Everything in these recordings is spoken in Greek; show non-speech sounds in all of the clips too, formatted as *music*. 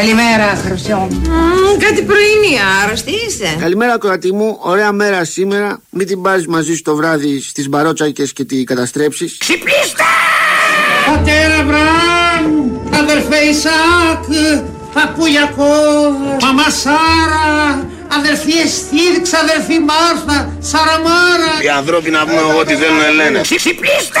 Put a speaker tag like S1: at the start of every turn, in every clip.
S1: Καλημέρα, Χρυσό.
S2: κάτι πρωινή, άρρωστη είσαι.
S3: Καλημέρα, κορατή μου. Ωραία μέρα σήμερα. Μην την πάρεις μαζί σου το βράδυ στις μπαρότσακες και τη καταστρέψεις.
S2: Ξυπνήστε!
S1: Πατέρα Μπραμ, αδερφέ Ισάκ, παππούλιακό, μαμά Σάρα, αδερφή Εστίρξ, αδερφή Μάρθα, Σαραμάρα.
S4: Οι ανθρώποι να πούμε ό,τι θέλουν λένε.
S2: Ξυπνήστε!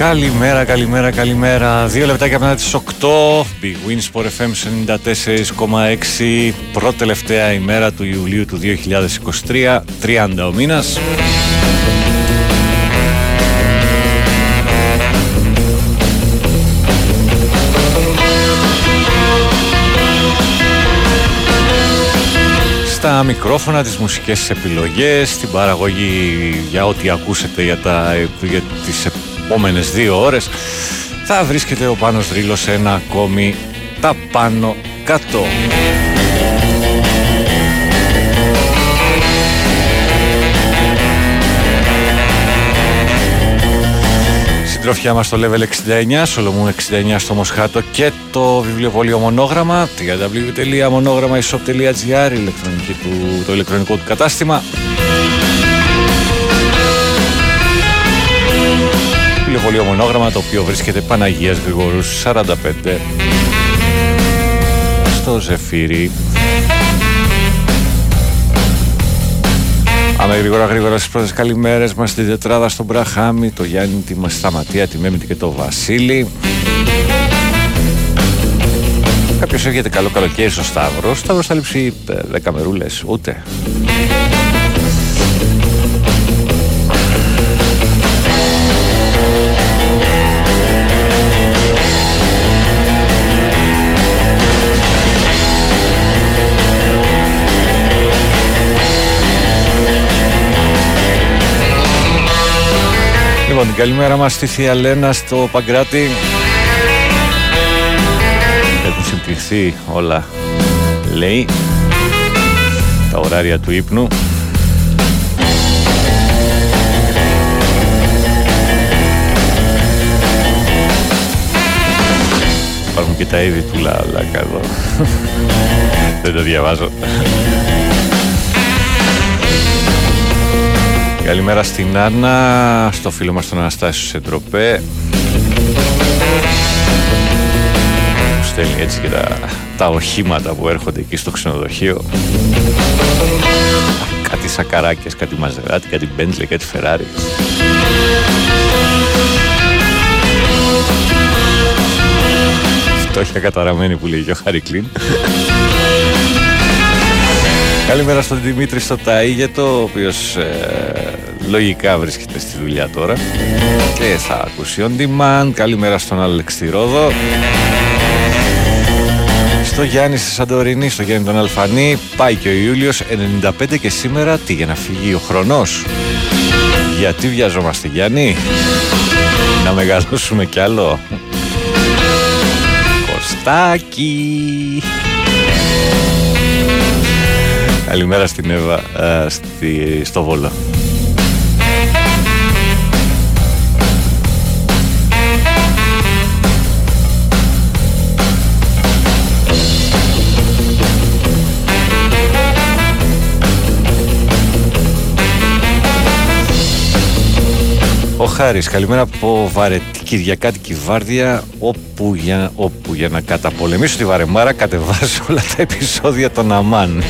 S5: Καλημέρα, καλημέρα, καλημέρα. Δύο λεπτάκια μετά τις 8. Big Wins Sport FM 94,6. Πρώτη τελευταία ημέρα του Ιουλίου του 2023. 30 ο μήνας. Στα μικρόφωνα, τις μουσικές επιλογές, την παραγωγή για ό,τι ακούσετε για, τα, για τις επόμενες δύο ώρες θα βρίσκεται ο Πάνος Δρύλος σε ένα ακόμη τα πάνω κάτω. Συντροφιά μας στο Level 69, Σολομού 69 στο Μοσχάτο και το βιβλιοπωλείο Μονόγραμμα www.monogrammaishop.gr το ηλεκτρονικό του κατάστημα βιβλιοπωλείο Μονόγραμμα το οποίο βρίσκεται Παναγίας Γρηγορούς 45 στο Ζεφύρι. Πάμε γρήγορα γρήγορα στις πρώτες καλημέρες μας στην τετράδα στον Μπραχάμι το Γιάννη, τη Σταματία, τη Μέμητη και το Βασίλη. Κάποιος έρχεται καλό καλοκαίρι στο Σταύρο. Σταύρος θα λείψει 10 μερούλες, ούτε Λοιπόν, την καλημέρα μας στη Θεία Λένα, στο Παγκράτη. Έχουν συμπληθεί όλα, λέει, τα ωράρια του ύπνου. Υπάρχουν και τα είδη του Λαλάκα εδώ. *laughs* Δεν το διαβάζω. Καλημέρα στην Άννα, στο φίλο μας τον Αναστάσιο Σεντροπέ. Που στέλνει έτσι και τα, τα οχήματα που έρχονται εκεί στο ξενοδοχείο. Κάτι σακαράκες, κάτι μαζεράτη, κάτι μπέντλε, κάτι φεράρι Φτώχεια καταραμένη που λέει και ο Χαρικλίν Καλημέρα στον Δημήτρη στο Ταΐγετο, ο οποίος ε, λογικά βρίσκεται στη δουλειά τώρα και θα ακούσει on demand. Καλημέρα στον Άλεξ στη Ρόδο. Στο Γιάννη στη Σαντορίνη, στο Γιάννη τον Αλφανή, πάει και ο Ιούλιος 95 και σήμερα τι για να φύγει ο χρονός. Γιατί βιαζόμαστε Γιάννη, να μεγαλώσουμε κι άλλο; Κωστάκι. Καλημέρα στην Εύα στη, στο Βόλο. Ο Χάρης, καλημέρα από βαρετή Κυριακάτικη Βάρδια όπου για, όπου για να καταπολεμήσω τη βαρεμάρα κατεβάζω όλα τα επεισόδια των Αμάν.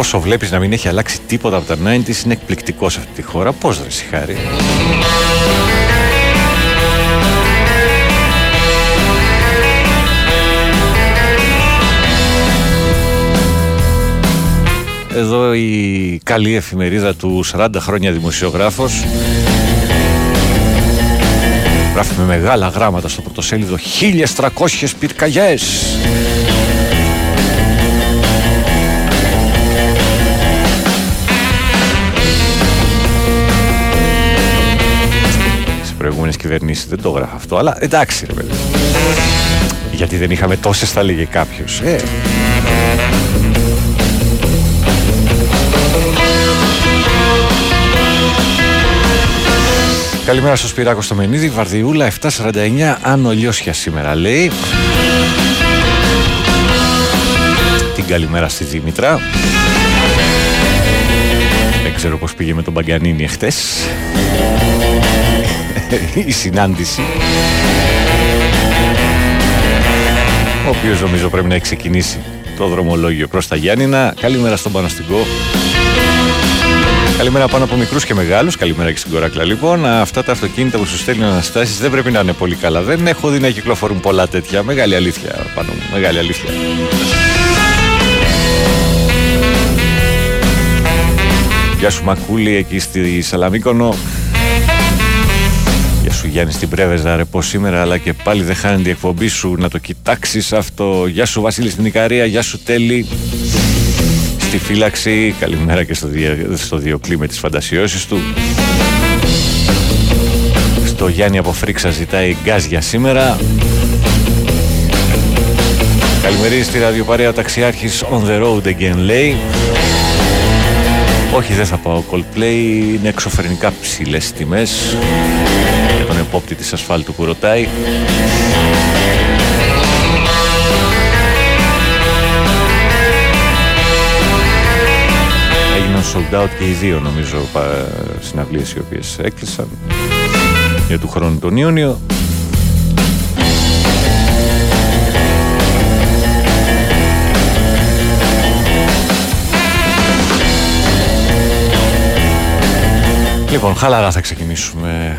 S5: Πόσο βλέπεις να μην έχει αλλάξει τίποτα από τα 90's είναι εκπληκτικός σε αυτή τη χώρα. Πώς δεν Χάρη. Εδώ η καλή εφημερίδα του 40 χρόνια δημοσιογράφος Γράφει με μεγάλα γράμματα στο πρωτοσέλιδο 1300 πυρκαγιές κυβερνήσει. Δεν το γράφω αυτό. Αλλά εντάξει, ρε παιδί. Γιατί δεν είχαμε τόσες, θα λέγε κάποιος. Ε. Καλημέρα στο Σπυράκο στο Μενίδη, Βαρδιούλα 749, Άνω Λιώσια σήμερα λέει. Την καλημέρα στη Δήμητρα. Δεν ξέρω πώς πήγε με τον Μπαγκανίνη εχθές. *laughs* Η συνάντηση. Ο οποίος νομίζω πρέπει να έχει ξεκινήσει το δρομολόγιο προς τα Γιάννηνα. Καλημέρα στον Παναστικό. Καλημέρα πάνω από μικρούς και μεγάλους. Καλημέρα και στην κοράκλα. Λοιπόν, αυτά τα αυτοκίνητα που σου στέλνουν αναστάσει δεν πρέπει να είναι πολύ καλά. Δεν έχω δει να κυκλοφορούν πολλά τέτοια. Μεγάλη αλήθεια πάνω μου. Μεγάλη αλήθεια. Γεια σου Μακούλη εκεί στη Σαλαμίκονο. Γεια σου Γιάννη στην Πρέβεζα ρε πως σήμερα αλλά και πάλι δεν χάνεται η εκπομπή σου να το κοιτάξεις αυτό. Γεια σου Βασίλη στην Ικαρία, γεια σου Τέλη στη φύλαξη. Καλημέρα και στο, δια, στο Διοκλή με τις φαντασιώσεις του. Στο Γιάννη από Φρίξα ζητάει γκάζ για σήμερα. Καλημερί στη ραδιοπαρέα ο ταξιάρχης On The Road Again λέει. Όχι δεν θα πάω Coldplay, είναι εξωφρενικά ψηλές τιμές για τον επόπτη της ασφάλτου που ρωτάει. έγιναν sold out και οι δύο νομίζω συναυλίες οι οποίες έκλεισαν για του χρόνου τον Ιούνιο. Λοιπόν, χαλαρά θα ξεκινήσουμε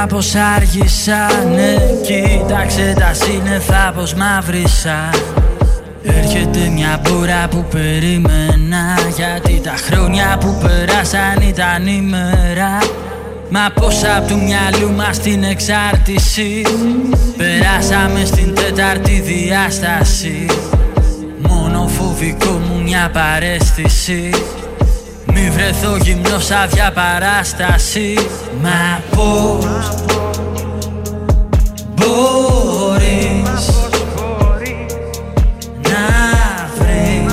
S6: τα όνειρα πως άργησανε. Κοίταξε τα σύννεφα πως μαύρισαν Έρχεται μια μπούρα που περίμενα. Γιατί τα χρόνια που περάσαν ήταν ημέρα Μα πως απ' του μυαλού μας την εξάρτηση. Περάσαμε στην τέταρτη διάσταση. Μόνο φοβικό μου μια παρέστηση μη βρεθώ γυμνός σαν παράσταση. Μα πώς μπορείς να βρεις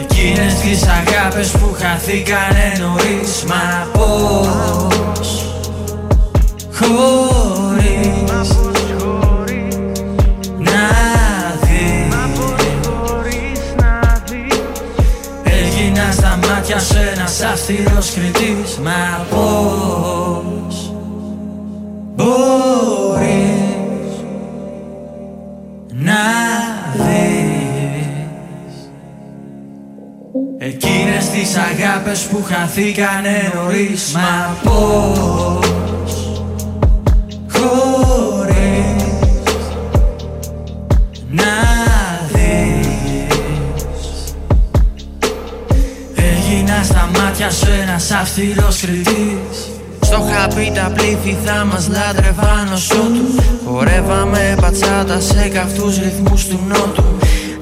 S6: Εκείνες τις αγάπες που χαθήκανε νωρίς. Μα πώς χωρίς μάτια σου ένας αυστηρός κριτής Μα πώς μπορείς να δεις. Εκείνες τις αγάπες που χαθήκανε νωρίς Μα πώς χωρίς να στα μάτια σου ένας αυστηρός κριτής. Στο χαπί τα πλήθη θα μας λάτρευαν ως ότου Χορεύαμε πατσάτα σε καυτούς ρυθμούς του νότου.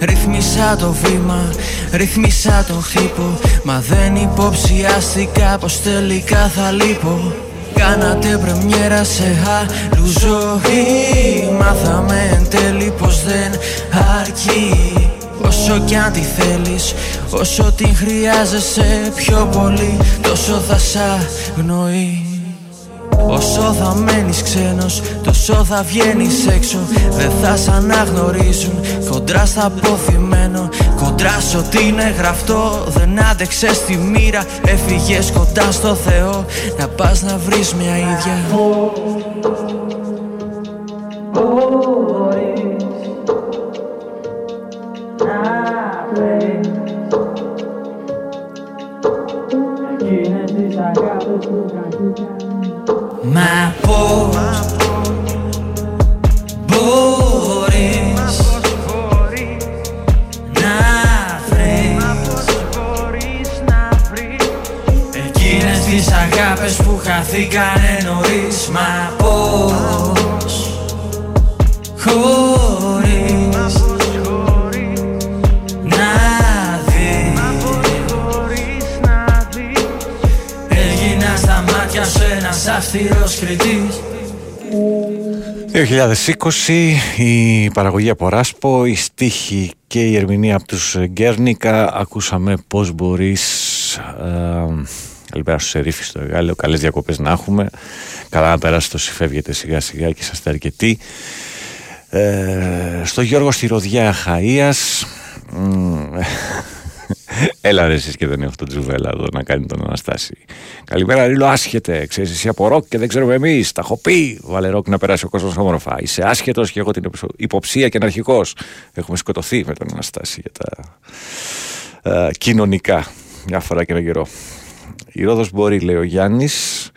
S6: Ρυθμίσα το βήμα, ρυθμίσα το χτύπο. Μα δεν υποψιάστηκα πως τελικά θα λείπω. Κάνατε πρεμιέρα σε άλλους ζωή. Μάθαμε εν τέλει πως δεν αρκεί Όσο κι αν τη θέλεις Όσο την χρειάζεσαι πιο πολύ Τόσο θα σ' αγνοεί Όσο θα μένεις ξένος Τόσο θα βγαίνεις έξω Δεν θα σ' αναγνωρίζουν Κοντρά στα αποθυμένο Κοντρά σ' ό,τι είναι γραφτό Δεν άντεξες τη μοίρα Έφυγες κοντά στο Θεό Να πας να βρεις μια ίδια Μα πώς μπορείς να βρεις Εκείνες τις αγάπες που χαθήκανε νωρίς. Μα πώς χωρίς ένας αυστηρός κριτής
S5: 2020 η παραγωγή από Ράσπο, η στίχη και η ερμηνεία από τους Γκέρνικα. Ακούσαμε πώς μπορείς ε, καλημέρα στους Ερήφη στο Εγάλεο καλές διακοπές να έχουμε. Καλά να περάσεις το φεύγετε σιγά σιγά και είσαστε αρκετοί. Ε, στο Γιώργο στη Ροδιά Χαΐας μ, Έλα ρε εσείς και δεν έχω τον Τζουβέλα εδώ να κάνει τον Αναστάση. Καλημέρα Ρίλο άσχετε, ξέρεις εσύ από ροκ και δεν ξέρουμε εμείς, τα έχω πει. Βάλε ροκ να περάσει ο κόσμος όμορφα. Είσαι άσχετος και εγώ την υποψία και αναρχικός. Έχουμε σκοτωθεί με τον Αναστάση για τα ε, κοινωνικά μια φορά και ένα καιρό. Η Ρόδος μπορεί, λέει ο Γιάννης.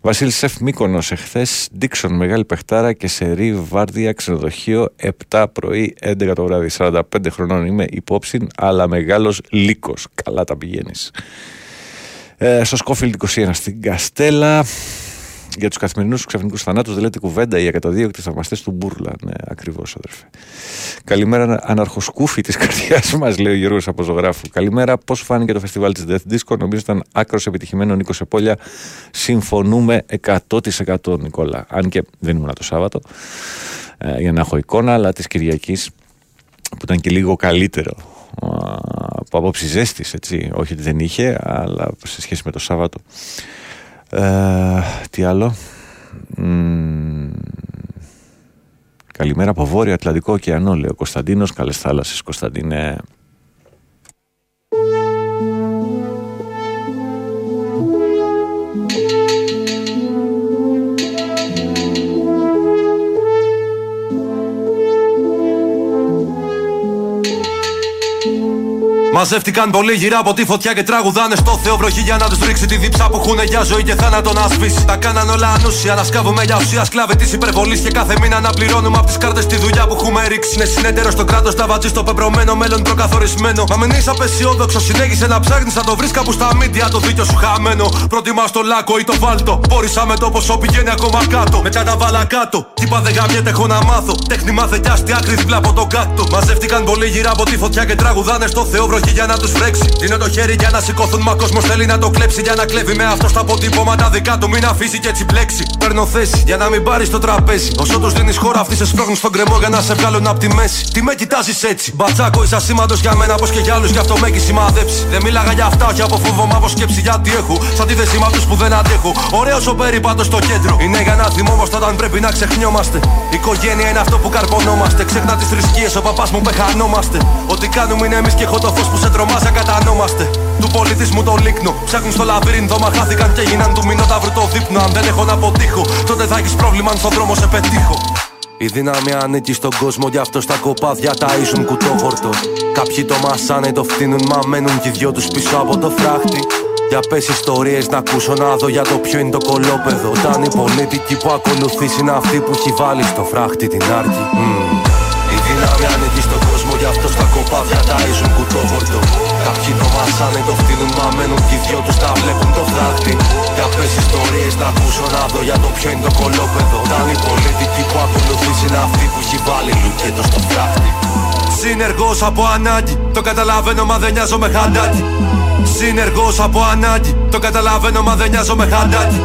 S5: Βασίλης Σεφ Μύκονος εχθές, Ντίξον μεγάλη παιχτάρα και σε ρί βάρδια ξενοδοχείο 7 πρωί 11 το βράδυ. 45 χρονών είμαι υπόψη, αλλά μεγάλος λύκος. Καλά τα πηγαίνεις. Ε, στο Σκόφιλντ 21 στην Καστέλα. Για τους καθημερινούς ξαφνικούς θανάτους δεν λέτε κουβέντα οι ακαταδίωκτοι θαυμαστές του Μπούρλα. Ναι, ακριβώς, αδερφέ. Καλημέρα, αναρχοσκούφι της καρδιάς μας, λέει ο Γιώργος από ζωγράφου. Καλημέρα, πώς φάνηκε το φεστιβάλ της Death Disco; Νομίζω ήταν άκρος επιτυχημένο Νίκος Επόλια. Συμφωνούμε 100% Νικόλα. Αν και δεν ήμουν το Σάββατο ε, για να έχω εικόνα, αλλά της Κυριακής που ήταν και λίγο καλύτερο από απόψη ζέστης, έτσι. Όχι ότι δεν είχε, αλλά σε σχέση με το Σάββατο. Ε, τι άλλο; Μ, καλημέρα από Βόρειο Ατλαντικό ωκεανό, λέει ο Κωνσταντίνος. Καλές θάλασσες, Κωνσταντίνε.
S7: Μαζεύτηκαν πολλοί γύρω από τη φωτιά και τραγουδάνε στο Θεό βροχή για να τους ρίξει τη δίψα που έχουν για ζωή και θάνατο να σβήσει. Τα κάναν όλα ανούσια, να σκάβουμε για ουσία σκλάβη της υπερβολής και κάθε μήνα να πληρώνουμε από τις κάρτες τη δουλειά που έχουμε ρίξει. Είναι συνέτερο στο κράτος, τα βατζή στο πεπρωμένο μέλλον προκαθορισμένο. Μα μην είσαι απεσιόδοξος, συνέχισε να ψάχνεις να το βρεις κάπου στα μίντια το δίκιο σου χαμένο. Προτιμάς το λάκκο ή το βάλτο. Πόρισα με το ποσό πηγαίνει ακόμα κάτω. Μετά τα βάλα κάτω. Τι είπα δεν γαμιέται, έχω να μάθω. Τέχνη μάθε κι άστι άκρη δίπλα από τον κάτω. Μαζεύτηκαν πολλοί γύρω από τη φωτιά και τραγουδάνε στο Θεό βροχή για να τους φρέξει. Δίνω το χέρι για να σηκώθουν, μα κόσμος θέλει να το κλέψει. Για να κλέβει με αυτό στα αποτύπωματα δικά του, μην αφήσει και έτσι μπλέξει. Παίρνω θέση για να μην πάρει το τραπέζι. Όσο τους δίνεις χώρα, αυτοί σε σπρώχνουν στον κρεμό για να σε βγάλουν από τη μέση. Τι με κοιτάζεις έτσι; Μπατσάκο, είσαι ασήμαντος για μένα, πως και για άλλους, γι' αυτό με έχει σημαδέψει. Δεν μίλαγα για αυτά, όχι από φόβο, μα από σκέψη γιατί έχω. Σαν τη δεσίμα τους που δεν αντέχω. Ωραίο ο περίπατο στο κέντρο. Είναι για να θυμόμαστε όταν πρέπει να ξεχνιόμαστε. Η οικογένεια είναι αυτό που καρπονόμαστε. Ξέχνα τις θρησκείες, ο παπάς μου πεχανόμαστε. Ό,τι κάνουμε είναι εμείς και έχω το φως που σε τρομάζει ακατανόμαστε. Του πολιτισμού το λίκνο. Ψάχνουν στο λαβύρινθο, μα χάθηκαν και έγιναν του μηνόταυρου το δείπνο. Αν δεν έχω να αποτύχω, τότε θα έχεις πρόβλημα αν στον δρόμο σε πετύχω. Η δύναμη ανήκει στον κόσμο, γι' αυτό στα κοπάδια ταΐζουν κουτόχορτο. Κάποιοι το μασάνε, το φτύνουν, μα μένουν κι οι δυο τους πίσω από το φράχτη. Για πες ιστορίες να ακούσω να δω για το ποιο είναι το κολόπεδο. Όταν η πολιτική που ακολουθήσει είναι αυτή που έχει βάλει στο φράχτη την άρκη. Μμμ. Γι' αυτό στα κοπάδια ταΐζουν κουτόχορτο. Κάποιοι το μασάνε, το φτύνουν, μα μένουν κι οι δυο τους τα βλέπουν το φράχτη. Για πες ιστορίες να ακούσω να δω για το ποιο είναι το κολόπεδο. Όταν η πολιτική που ακολουθήσει είναι αυτή που έχει βάλει λουκέτο στο φράχτη. Συνεργός από ανάγκη, το καταλαβαίνω μα δεν νοιάζω με χαντάκι. Συνεργός από ανάγκη, το καταλαβαίνω μα δεν νοιάζω με χαντάκι.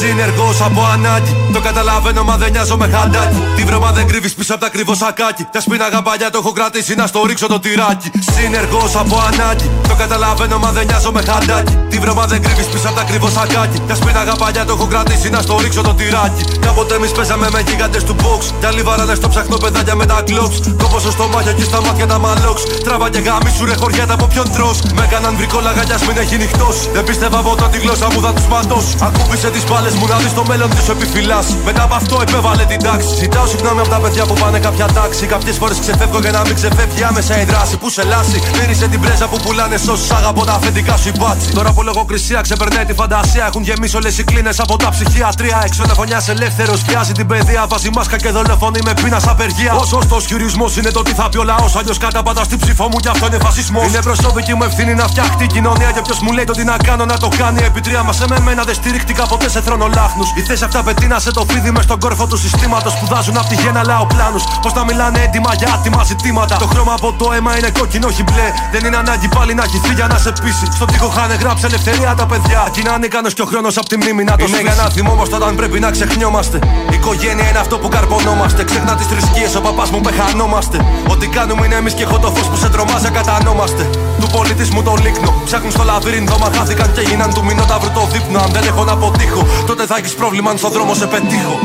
S7: Συνεργός από ανάγκη. Το καταλαβαίνω, μα δεν νοιάζω με χαντάκι. Τη βρώμα δεν κρύβεις πίσω από τα κρυβό σακάκι. Τα σπίναγα παλιά το έχω κρατήσει να στο ρίξω το τυράκι. Συνεργός από ανάγκη. Το καταλαβαίνω, μα δεν νοιάζω με χαντάκι. Τη βρώμα δεν κρύβεις πίσω από τα κρυβό σακάκι. Τα σπίναγα παλιά το έχω κρατήσει να στο ρίξω το τυράκι. Κάποτε εμείς παίζαμε με γίγαντε του box. Κι άλλοι βαράνε στο ψαχνό παιδάκια με τα κλόξ. Κόπο στο στομάχια και στα μάτια τα μαλόξ. Τράβα και γάμι σου ρε χωριάτα από ποιον τρώ. Με έκαναν βρικόλα γαλιάς μην έχει νυχτός. Δεν πίστευα ποτέ τη γλώσσα μου θα τους ματώσει. Ακούμπησε τις πάλε Βάλες μου να δει το μέλλον τη σου επιφυλάσσει. Μετά από αυτό επέβαλε την τάξη. Ζητάω συγγνώμη από τα παιδιά που πάνε κάποια τάξη. Κάποιες φορές ξεφεύγω για να μην ξεφεύγει άμεσα η δράση που σε λάσει. Μύρισε την πρέζα που πουλάνε σε όσου αγαπώ τα αφεντικά σου υπάτσι. Τώρα που λογοκρισία ξεπερνάει τη φαντασία. Έχουν γεμίσει όλες οι κλίνες από τα ψυχιατρία. Έξω να φωνιά ελεύθερος πιάζει την παιδεία. Βάζει μάσκα και δολοφονεί με πείνας απεργία. Ο σωστός χειρισμός είναι το τι θα πει ο λαός. Αλλιώς καταπατά στην ψήφο μου και αυτό είναι φασισμός. Είναι προσωπική μου ευθύνη να φτιάχτη η κοινωνία. Και ποιος μου λέει το τι να κάνω να το κάνει. Επιτρία μας με μένα δεν στηρίχτηκα ποτέ σε θρόνο λάχνου. Η θέση αυτά πετύνα σε το φίδι μες στον κόρφο του συστήματος. Σπουδάζουν από τη γέννα λαό πλάνους. Πώς να μιλάνε έντοιμα για άτιμα ζητήματα. Το χρώμα από το αίμα είναι κόκκινο, όχι μπλε. Δεν είναι ανάγκη πάλι να έχει για να σε πείσει. Στον τοίχο χάνε γράψει ελευθερία τα παιδιά. Κι να ανίκανο και ο χρόνος από τη μνήμη να το Είναι για να θυμόμαστε όταν πρέπει να ξεχνιόμαστε. Η οικογένεια είναι αυτό που καρπονόμαστε. Ξεχνά τις θρησκείες, ο παπάς μου πεχανόμαστε. Ό,τι κάνουμε είναι εμείς και έχω το φως που σε τρομάζει, κατανόμαστε. Του πολιτισμού το λίκνο. Ψάχνουν στο λαβύρινθο, μα χάθηκαν και γίναν του μηνόταυρου το δείπνο. Αν δεν έχω να αποτύχω, τότε θα έχεις πρόβλημα αν στον δρόμο σε πετύχω.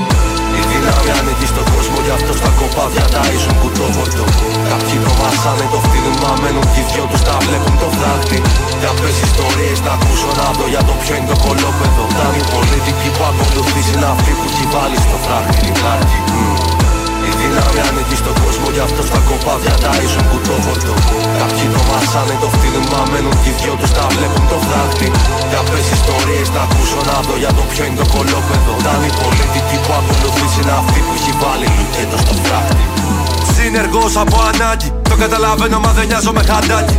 S7: Η δύναμη ανήκει στον κόσμο, γι' αυτό στα κοπάδια ταΐζουν κουτόβολτο. Κάποιοι προβάσανε το φτύνημα, μένουν κι οι δυο τους τα βλέπουν το φράχτη. Για πες ιστορίες να ακούσω να δω για το ποιο είναι το κολόπεδο. Φτάνει η πολιτική που ακολουθήσει να αυτή που έχει βάλει στο φράχτη λιμνάκι. Η δύναμη ανήκει στον κόσμο, γι' αυτό στα κοπάδια ταΐζουν κουτόβολτο. Κάποιοι προβάσανε το φτύνημα, μένουν κι οι δυο τους τα βλέπουν το φράχτη. Για πες ιστορίες να ακούσω να δω για το ποιο είναι το κολόπεδο. Φτάνει η πολιτική που ακολουθήσει να αυτή που έχει βάλει λουκέτο στο φράχτη. Συνεργός από ανάγκη, το καταλαβαίνω μα δεν νοιάζω με χαντάκι.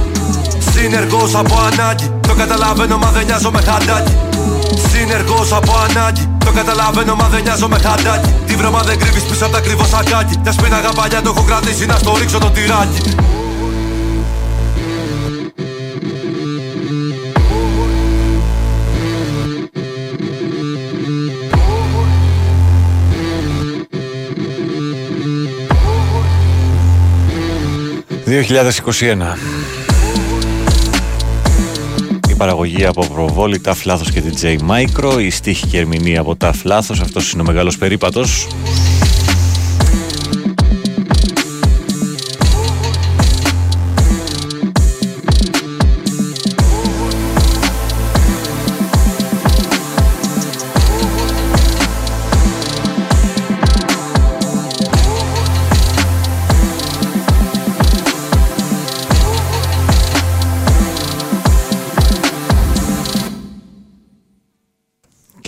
S7: Συνεργός από ανάγκη, το καταλαβαίνω μα δεν νοιάζω με χαντάκι. Συνεργός από ανάγκη, το καταλαβαίνω μα δεν νοιάζω με χαντάκι. Τη βρώμα δεν κρύβεις πίσω από τα κρύβο σακάκι. Τα σπίναγα παλιά το έχω κρατήσει να στο ρίξω το τυράκι.
S5: «2021». Η παραγωγή από προβόλη, τα Λάθος και την J Micro, η στίχη και ερμηνεία από τα Λάθος, αυτός είναι ο μεγάλος περίπατος.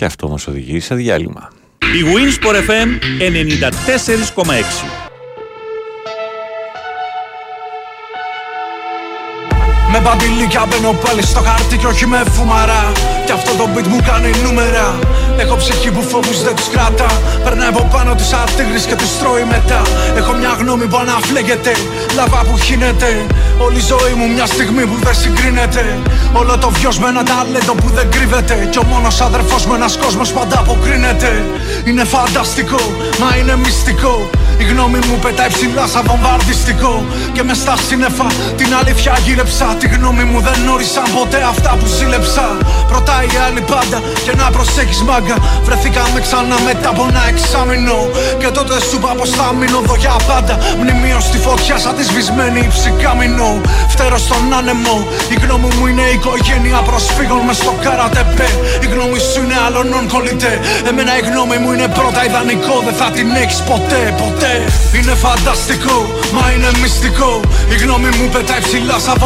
S5: Αυτό μας οδηγεί σε διάλειμμα.
S8: Η Winsport FM 94,6
S9: Με μπαντιλίκια μπαίνω πάλι στο χάρτη και όχι με φουμαρά. Κι αυτό το beat μου κάνει νούμερα. Έχω ψυχή που φόβους δεν τους κράτα Περνάει από πάνω τους αρτίγρες και τους τρώει μετά. Έχω μια γνώμη που αναφλέγεται. Λαβά που χύνεται. Όλη η ζωή μου μια στιγμή που δεν συγκρίνεται. Όλο το βιός με ένα ταλέντο που δεν κρύβεται. Κι ο μόνος αδερφός με ένας κόσμος πάντα αποκρίνεται Είναι φανταστικό, μα είναι μυστικό. Η γνώμη μου πετάει ψηλά σαν βομβαρδιστικό. Και μες στα σύννεφα την αλήθεια γύρεψα Τη γνώμη μου δεν όρισαν ποτέ αυτά που ζήλεψα Ρωτάει η άλλη πάντα και να προσέχεις μάγκα. Βρεθήκαμε ξανά μετά από ένα εξάμεινο. Και τότε σου είπα πως θα μείνω εδώ για πάντα. Μνημείο στη φωτιά σαν τη σβησμένη ψυκάμινο Φτέρω στον άνεμο. Η γνώμη μου είναι η οικογένεια προσφύγων μες στο καρατεπέ. Η γνώμη σου είναι άλλων κολλητέ. Εμένα η γνώμη μου είναι πρώτα ιδανικό. Δεν θα την έχεις ποτέ, ποτέ. Είναι φανταστικό, μα είναι μυστικό. Η γνώμη μου πετάει ψηλά σαν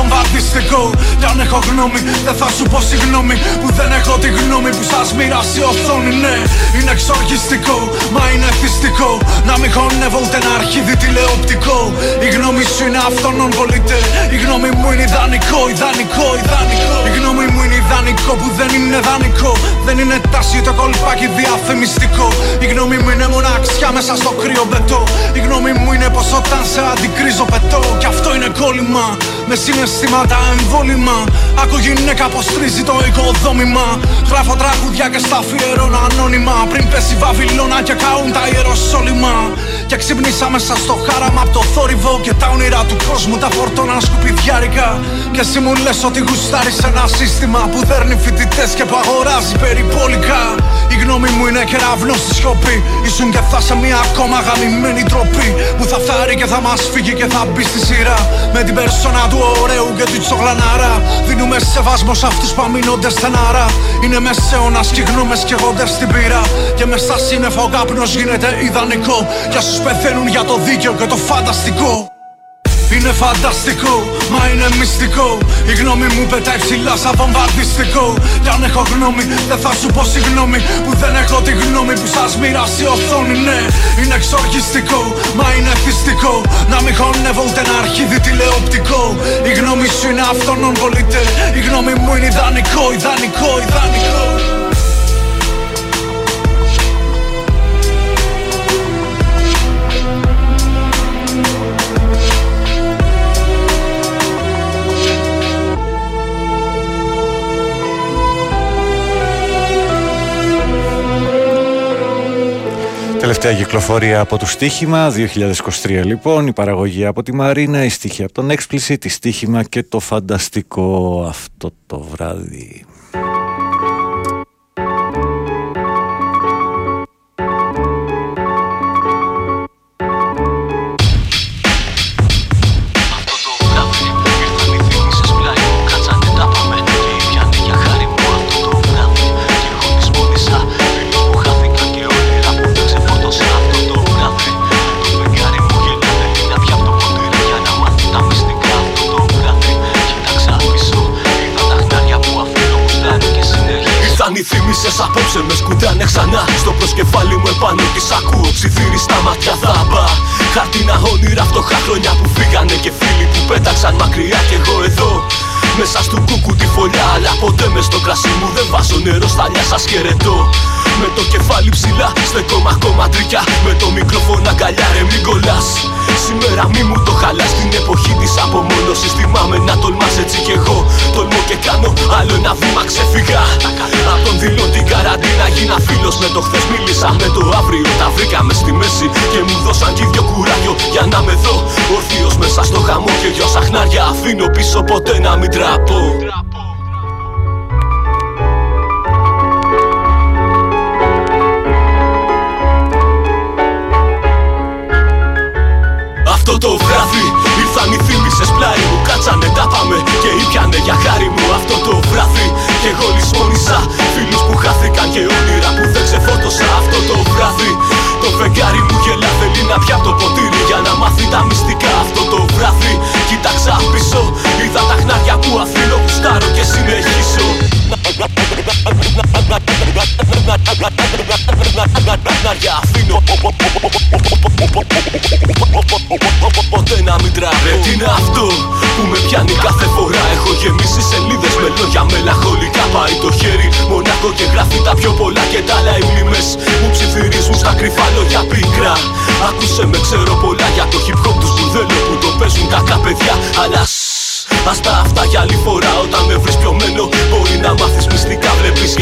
S9: βομβαρδιστικό Κι αν έχω γνώμη, δεν θα σου πω συγγνώμη. Που δεν έχω τη γνώμη που σας μοιράσει η οθόνη Ναι, είναι εξοργιστικό, μα είναι θυστικό. Να μην χωνεύω ούτε ένα αρχίδι τηλεοπτικό. Η γνώμη σου είναι αυτόν κολλητέ Η γνώμη μου είναι ιδανικό, ιδανικό, ιδανικό. Η γνώμη μου είναι ιδανικό που δεν είναι δανεικό. Δεν είναι τάση το κολπάκι διαφημιστικό. Η γνώμη μου είναι μοναξιά μέσα στο κρύο μπετό. Η γνώμη μου είναι πως όταν σε αντικρίζω πετώ. Κι αυτό είναι κόλλημα Με συναισθήματα εμβόλυμα. Άκου γυναίκα πως τρίζει το οικοδόμημα. Γράφω τραγούδια και στα αφιερώνω ανώνυμα. Πριν πέσει Βαβυλώνα και καούν τα ιεροσόλυμα. Και ξυπνήσα μέσα στο χάραμα από το θόρυβο Και τα όνειρα του κόσμου τα φορτώνα σκουπιδιάρικα. Και εσύ μου λες ότι γουστάρεις ένα σύστημα Που δέρνει φοιτητές και που αγοράζει περιπόλικα Η γνώμη μου είναι κεραυνός στη σιωπή. Ήσουν και θα σε μια ακόμα γαμημένη τροπή. Που θα φτάρει και θα μας φύγει και θα μπει στη σειρά. Με την περσόνα του ωραίου και του τσογλανάρα. Δίνουμε σεβασμό σε αυτούς που αμήνονται στενάρα. Είναι μεσαίωνα και γνώμες καίγονται στην πύρα. Και με στα σύννεφα ο κάπνος γίνεται ιδανικό. Για σου πεθαίνουν για το δίκαιο και το φανταστικό. Είναι φανταστικό, μα είναι μυστικό. Η γνώμη μου πετάει ψηλά σαν βομβαρδιστικό Κι αν έχω γνώμη, δεν θα σου πω συγγνώμη. Που δεν έχω τη γνώμη που σας μοιράσει η οθόνη Ναι, είναι εξοργιστικό, μα είναι θυστικό. Να μην χωνεύω ούτε ένα αρχίδι τηλεοπτικό. Η γνώμη σου είναι αυτόνον πολίτε Η γνώμη μου είναι ιδανικό, ιδανικό, ιδανικό
S5: Τελευταία κυκλοφορία από το στοίχημα 2023 λοιπόν η παραγωγή από τη Μαρίνα η στοίχη από τον Explicit τη στοίχημα και το φανταστικό αυτό το βράδυ
S10: απόψε με σκουντάνε ξανά Στο προσκεφάλι μου επάνω τις ακούω ψιθύρι στα μάτια θα μπα Χαρτίνα όνειρα φτωχά χρόνια που φύγανε και φίλοι που πέταξαν μακριά. Κι εγώ εδώ μέσα στο κούκου τη φωλιά Αλλά ποτέ μες στο κρασί μου δεν βάζω νερό στα νιά σας χαιρετώ. Με το κεφάλι ψηλά στεκόμαι ακόμα τρικιά Με το μικρόφωνο αγκαλιά ρε μην κολλάς Σήμερα μη μου το χαλάς. Στην εποχή της απομόνωσης Θυμάμαι να τολμάς έτσι κι εγώ. Τολμώ και κάνω άλλο ένα βήμα ξεφυγά Απ' τον δηλώ την καραντίνα γίνα φίλος. Με το χθες μίλησα με το αύριο Τα βρήκαμε στη μέση. Και μου δώσαν κι δυο κουράγιο Για να με δω. Ορθίος μέσα στο χαμό Και δυο σαχνάρια αφήνω πίσω ποτέ να μην τραπώ το βράδυ ήρθαν οι θύμησες πλάι μου Κάτσανε τα πάμε. Και ήπιανε για χάρη μου Αυτό το βράδυ. Και εγώ λησμόνησα Φίλους που χάθηκαν και όνειρα που δεν ξεφόρτωσα Αυτό το βράδυ το φεγγάρι μου γελά θέλει να πιά το ποτήρι. Για να μάθει τα μυστικά αυτό το βράδυ. Κοίταξα πίσω είδα τα χνάρια που αφήνω Κουστάρω και συνεχίσω. Χνάρια αφήνω. Ποτέ να μην τραβώ. Τι είναι αυτό που με πιάνει κάθε φορά; Έχω γεμίσει σελίδες με λόγια μελαγχολικά. Πάει το χέρι μονάχο και γράφει τα πιο πολλά Και τα άλλα οι μνήμες που ψιθυρίζουν στα κρυφά λόγια πίκρα. Άκουσε με ξέρω πολλά για το hip hop τους μπουρδέλο Που το παίζουν κακά παιδιά. Αλλά Ας τα αυτά για άλλη φορά όταν με βρεις πιωμένο Μπορεί να μάθεις μυστικά βλέπεις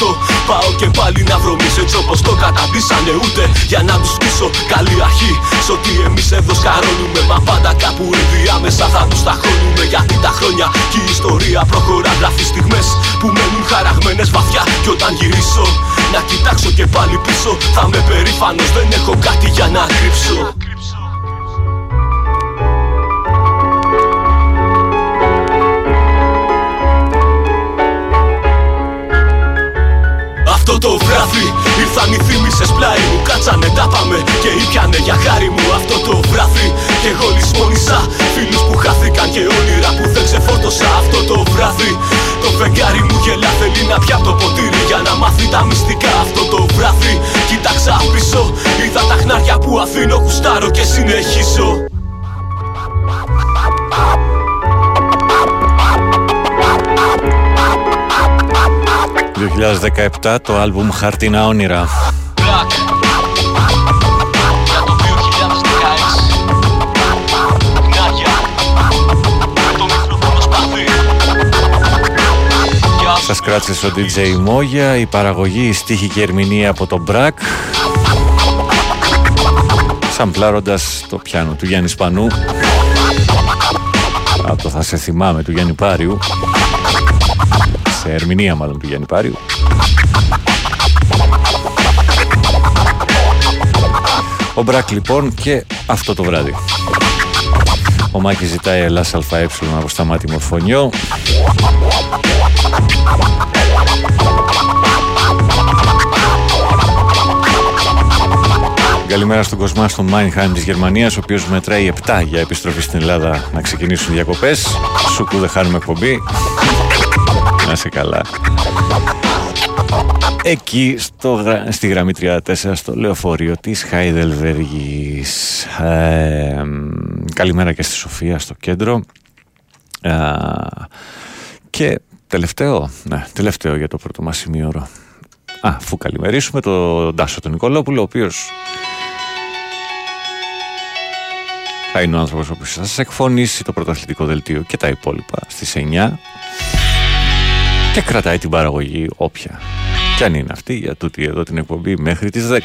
S10: το. Πάω και πάλι να βρωμίσω έτσι όπως το καταντήσανε Ούτε για να τους πείσω. Καλή αρχή Σ' ότι εμείς εδώ σκαρώνουμε. Μα πάντα κάπου ενδιάμεσα θα τους ταχώνουμε Γιατί τα χρόνια και η ιστορία προχωρά. Γράφει στιγμές που μένουν χαραγμένες βαθιά. Και όταν γυρίσω να κοιτάξω και πάλι πίσω Θα με περήφανος. Δεν έχω κάτι για να κρύψω Αυτό το βράδυ. Ήρθαν οι θύμησες πλάι μου Κάτσανε τα πάμε και ήπιανε για χάρη μου Αυτό το βράδυ. Και εγώ λησμόνησα Φίλους που χάθηκαν και όνειρα που δεν ξεφόρτωσα Αυτό το βράδυ. Το φεγγάρι μου γελά θέλει να πια το ποτήρι Για να μάθει τα μυστικά Αυτό το βράδυ. Κοίταξα πίσω Είδα τα χνάρια που αφήνω κουστάρω και συνεχίσω
S5: 2017 το άλμπουμ Χαρτίνα Όνειρα. Σας κράτησε ο DJ Μόγια, η παραγωγή, η στίχη και ερμηνεία από τον Μπρακ Σαμπλάροντας το πιάνο του Γιάννη Σπανού Από το θα σε θυμάμαι του Γιάννη Πάριου σε ερμηνεία μάλλον του Γιάννη Πάριου. Ο Μπρακ λοιπόν και αυτό το βράδυ. Ο Μάκης ζητάει Ελλάς ΑΕ από σταμάτη μορφωνιό. Καλημέρα στον Κοσμά στον Μάινχάιμ της Γερμανίας ο οποίος μετράει 7 για επιστροφή στην Ελλάδα να ξεκινήσουν διακοπές. Σου δεν χάνουμε εκπομπή. Να είσαι καλά. Εκεί στο, στη γραμμή 34 στο λεωφορείο της Χάιδελβέργης ε, Καλημέρα και στη Σοφία στο κέντρο. Ε, Και τελευταίο, ναι, τελευταίο για το πρώτο μας σημείο Α, αφού καλημερίσουμε τον Τάσο τον Νικολόπουλο, ο οποίος θα είναι ο άνθρωπος που θα σας εκφωνήσει το πρωτοαθλητικό δελτίο και τα υπόλοιπα στις 9 και κρατάει την παραγωγή όποια και αν είναι αυτή για τούτη εδώ την εκπομπή μέχρι τις 10.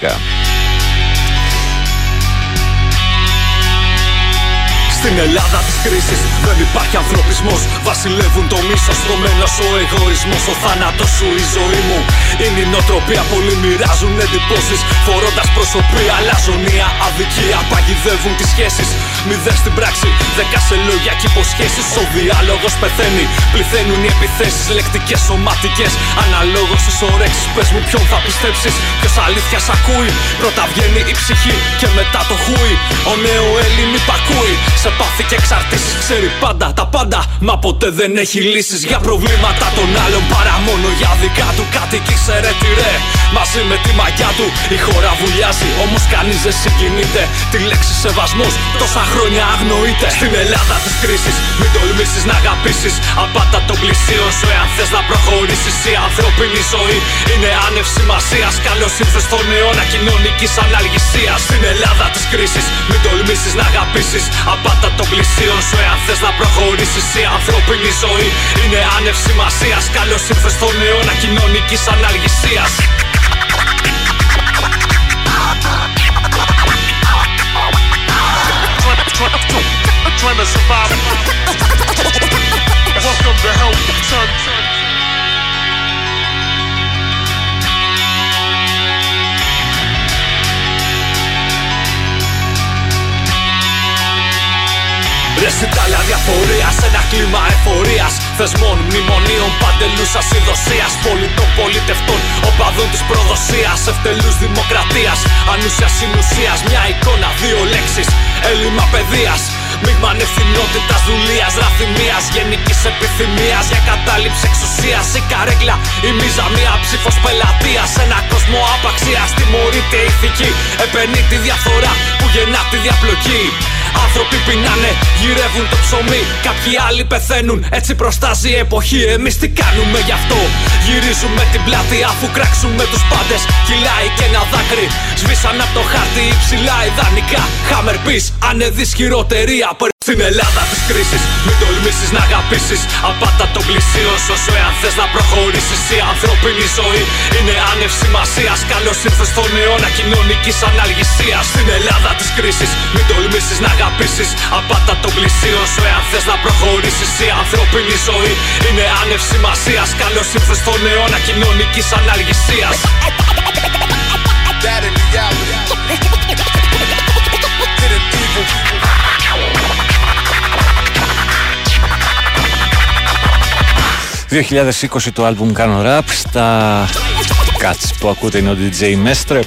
S11: Στην Ελλάδα της κρίσης δεν υπάρχει ανθρωπισμός. Βασιλεύουν το μίσος, το μένο ο εγωισμός. Ο θάνατος σου, η ζωή μου. Είναι η νοοτροπία. Πολλοί μοιράζουν εντυπώσεις. Φορώντας προσωπία, αλαζονία, αδικία. Παγιδεύουν τις σχέσεις. Μηδέν στην πράξη, δέκα σε λόγια και υποσχέσεις. Ο διάλογος πεθαίνει. Πληθαίνουν οι επιθέσεις, λεκτικές, σωματικές. Αναλόγως στι ωρέξεις, πες μου ποιον θα πιστέψεις. Ποιος αλήθειας ακούει. Πρώτα βγαίνει η ψυχή και μετά το χούι. Ο νέο Έλλην υπακούει. Σε πάθη και εξαρτήσεις ξέρει πάντα τα πάντα. Μα ποτέ δεν έχει λύσεις για προβλήματα των άλλων παρά μόνο για δικά του. Κάτι ρε τι ρε. Μαζί με τη μαγιά του η χώρα βουλιάζει. Όμως κανείς δεν συγκινείται. Τη λέξη σεβασμός τόσα χρόνια αγνοείται. Στην Ελλάδα της κρίσης μην τολμήσεις να αγαπήσεις. Απάτα τον πλησίον σου εάν θες να προχωρήσεις. Η ανθρώπινη ζωή είναι άνευ σημασίας. Καλώς ήρθες στον αιώνα κοινωνικής αναλγησία. Στην Ελλάδα της κρίσης μην τολμήσεις να αγαπήσεις. Απάτα των πλησίων σου εάν θες να προχωρήσεις Η ανθρώπινη ζωή είναι άνευ σημασίας Καλώς ήρθες στον αιώνα κοινωνικής αναλγησίας Trying to survive. Welcome to help, son. 20 Ιταλία διαφορία σε ένα κλίμα εφορία. Θεσμών, μνημονίων, παντελούς ασυδοσία. Πολιτών, πολιτευτών, οπαδών της προδοσίας. Ευτελούς δημοκρατίας. Ανούσιας συνουσίας. Μια εικόνα, δύο λέξεις. Έλλειμμα παιδείας. Μείγμα ανευθυνότητας, δουλείας, ραθυμίας. Γενικής επιθυμίας για κατάληψη εξουσίας. Η καρέκλα, η μίζα, μια ψήφος πελατείας. Ένα κόσμο άπαξια. Τιμωρείται ηθική. Επενεί τη διαφορά που γεννά τη διαπλοκή. Άνθρωποι πεινάνε, γυρεύουν το ψωμί. Κάποιοι άλλοι πεθαίνουν, έτσι προστάζει η εποχή. Εμείς τι κάνουμε γι' αυτό; Γυρίζουμε την πλάτη αφού κράξουμε τους πάντες. Κυλάει και ένα δάκρυ. Σβήσαν από το χάρτη υψηλά ιδανικά. Hammer piece, ανεδεί χειροτερία. Στην Ελλάδα της κρίσης, μην τολμήσεις να αγαπήσεις. Απάτα τον πλησίον σου, εάν θες να προχωρήσεις. Η ανθρώπινη ζωή είναι άνευ σημασία. Καλώς ήρθες στον αιώνα κοινωνικής αναλγησία. Στην Ελλάδα της κρίσης, μην τολμήσεις να αγαπήσεις. Απάτα τον πλησίον σου, εάν θες να προχωρήσεις. Η ανθρώπινη ζωή είναι άνευ σημασία. Καλώς ήρθες στον αιώνα κοινωνικής αναλγησία.
S5: 2020 το άλμπουμ Κάνω Rap στα Cuts που ακούτε είναι ο DJ Mestre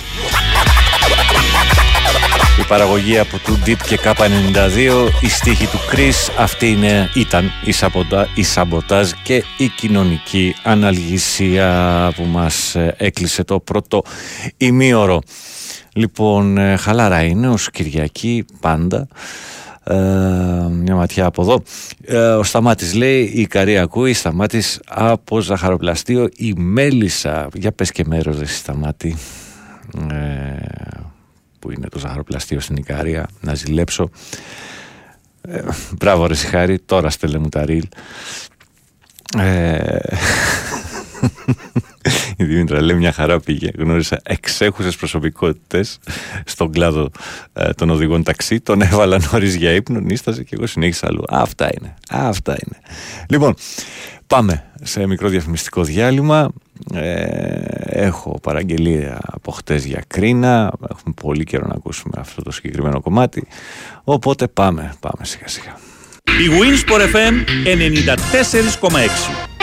S5: η παραγωγή από του Deep και K92 η στίχη του Chris αυτή είναι, ήταν η, σαποτα, η σαμποτάζ και η κοινωνική αναλγησία που μας ε, έκλεισε το πρώτο ημίωρο. Λοιπόν ε, χαλαρά είναι ως Κυριακή πάντα ε, μια ματιά από εδώ. Ε, ο Σταμάτης λέει, η Ικαρία ακούει, Σταμάτης από ζαχαροπλαστείο, η Μέλισσα. Για πες και μέρος δε Σταμάτη. Ε, που είναι το ζαχαροπλαστείο στην Ικαρία, να ζηλέψω. Ε, μπράβο ρε Σιχάρη, τώρα στέλνε μου τα ρίλ. Ε, *laughs* η Δήμητρα λέει μια χαρά πήγε. Γνώρισα εξέχουσες προσωπικότητες στον κλάδο ε, των οδηγών ταξί. Τον έβαλα νωρίς για ύπνο, νίστασε και εγώ συνέχισα αλλού. αυτά είναι. αυτά είναι. Λοιπόν, Πάμε σε μικρό διαφημιστικό διάλειμμα. Ε, έχω παραγγελία από χτες για κρίνα. Έχουμε πολύ καιρό να ακούσουμε αυτό το συγκεκριμένο κομμάτι. Οπότε πάμε, πάμε σιγά σιγά.
S12: Η Winsport FM 94,6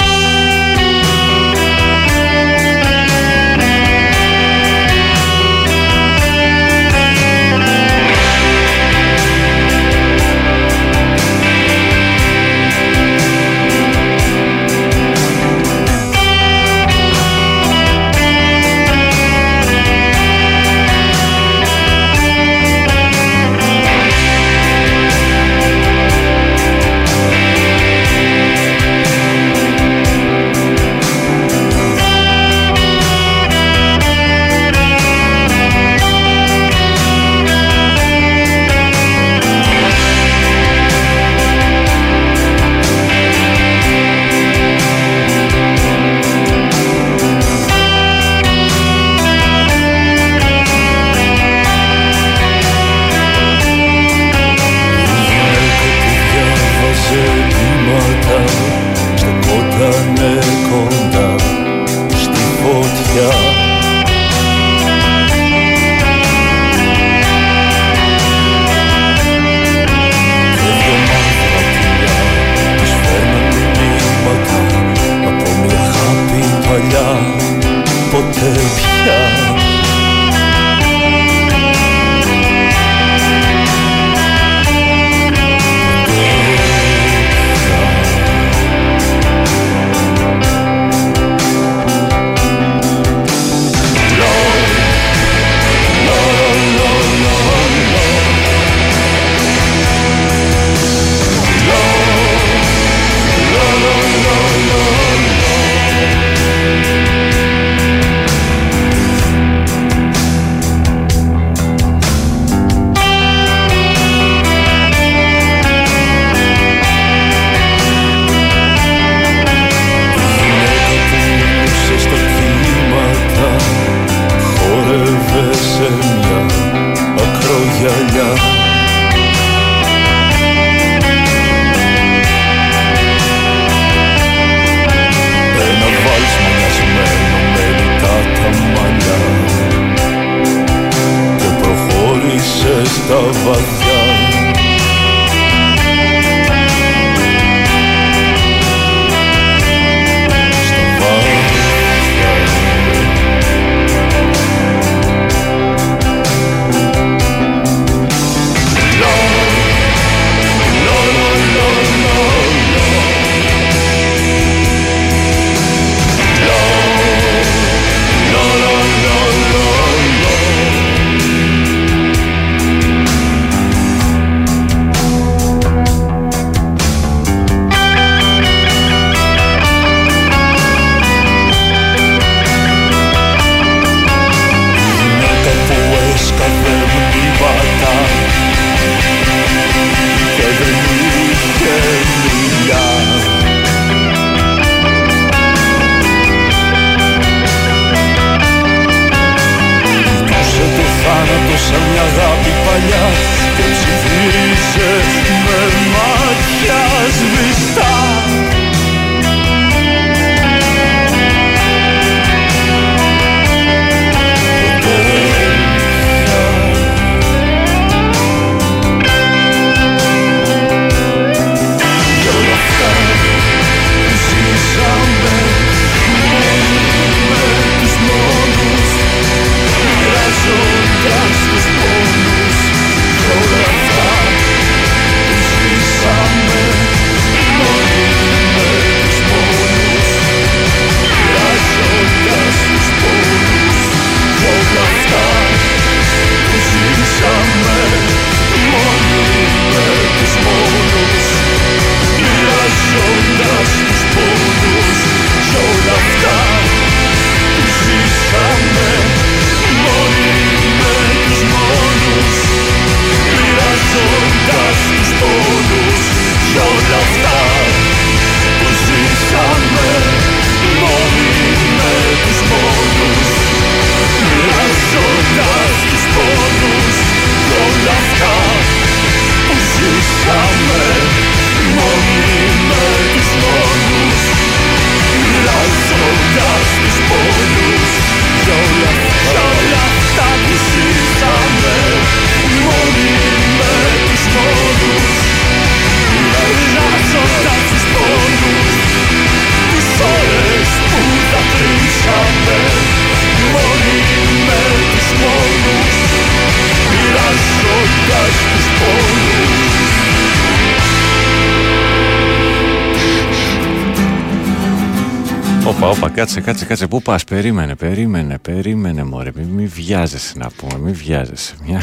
S5: κάτσε, κάτσε, κάτσε. Πού πας, περίμενε, περίμενε, περίμενε, μωρέ. Μη, μη βιάζεσαι να πούμε, μη βιάζεσαι. Μια...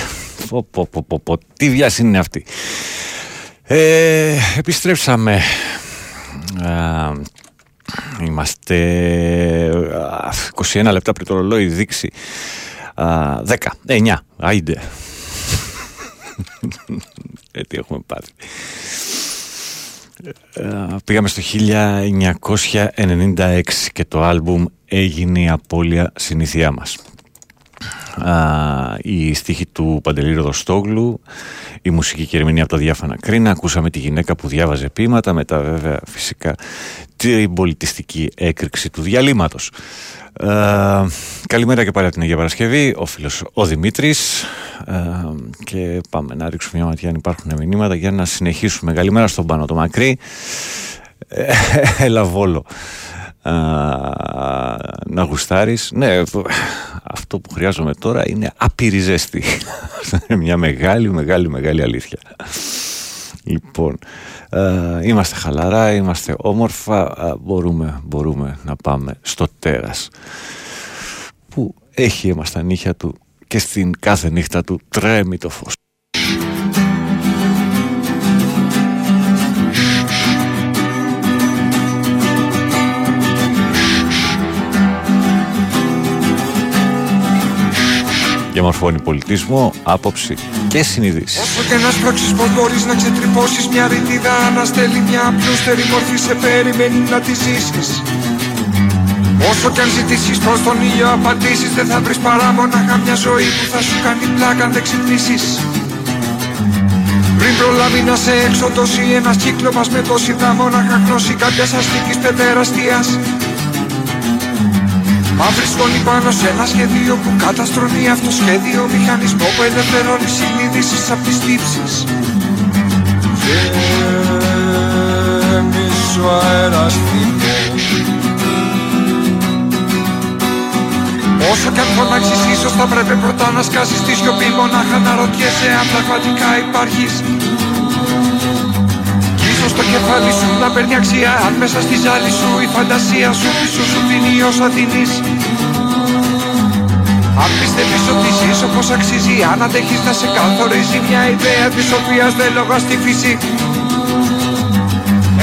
S5: Πω, πω, πω, πω, πω. Τι βιάση είναι αυτή; Ε, επιστρέψαμε. Α, είμαστε α, 21 λεπτά πριν το ρολόι δείξει. Α, 10, 9, άιντε. *laughs* ε, τι έχουμε πάθει. Ε, πήγαμε στο 1996 και το άλμπουμ έγινε η απώλεια συνήθειά μας. Α, η στίχη του Παντελή Ροδοστόγλου, η μουσική και ερμηνεία από τα διάφανα κρίνα, ακούσαμε τη γυναίκα που διάβαζε ποίηματα, μετά βέβαια φυσικά την πολιτιστική έκρηξη του διαλύματος. Ε, καλημέρα και πάλι από την Αγία Παρασκευή, ο φίλος ο Δημήτρης ε, και πάμε να ρίξουμε μια ματιά αν υπάρχουν μηνύματα για να συνεχίσουμε. Καλημέρα στον Πάνο το Μακρύ, ε, έλα Βόλο να γουστάρεις. Ναι, αυτό που χρειάζομαι τώρα είναι άπειρη ζέστη. *laughs* είναι μια μεγάλη, μεγάλη, μεγάλη αλήθεια. Λοιπόν, είμαστε χαλαρά, είμαστε όμορφα, μπορούμε, μπορούμε να πάμε στο τέρας που έχει εμάς τα νύχια του και στην κάθε νύχτα του τρέμει το φως. Διαμορφώνει πολιτισμό, άποψη και συνειδήσεις.
S13: Όσο και να σπρώξεις πως μπορείς να ξετρυπώσεις μια ρητίδα να στέλνει μια απλούστερη μορφή σε περιμένει να τη ζήσεις. Όσο κι αν ζητήσεις προς τον ήλιο απαντήσεις δεν θα βρεις παρά μονάχα μια ζωή που θα σου κάνει πλάκα αν δεν ξυπνήσεις. Πριν προλάβει να σε εξοντώσει ένας κύκλωμας με τόση δά μονάχα γνώση κάποιας αστικής πεδεραστίας Μαύρη σκόνη πάνω σε ένα σχέδιο που καταστρώνει αυτό σχέδιο. Μηχανισμό που ελευθερώνει συνείδησης απ' τις τύψεις. Γέμις ο αέρας Όσο κι αν φωνάξεις ίσως θα πρέπει πρώτα να σκάσεις τη σιωπή Μονάχα να ρωτιέσαι αν πραγματικά υπάρχεις Ίσως το κεφάλι σου να παίρνει αξία. Αν μέσα στη ζάλη σου η φαντασία σου πίσω σου δίνει όσα δίνεις. Αν πιστεύεις ότι ζεις όπως αξίζει Αν αντέχεις να σε καθορίζει μια ιδέα της οποίας δεν λόγα στη φύση.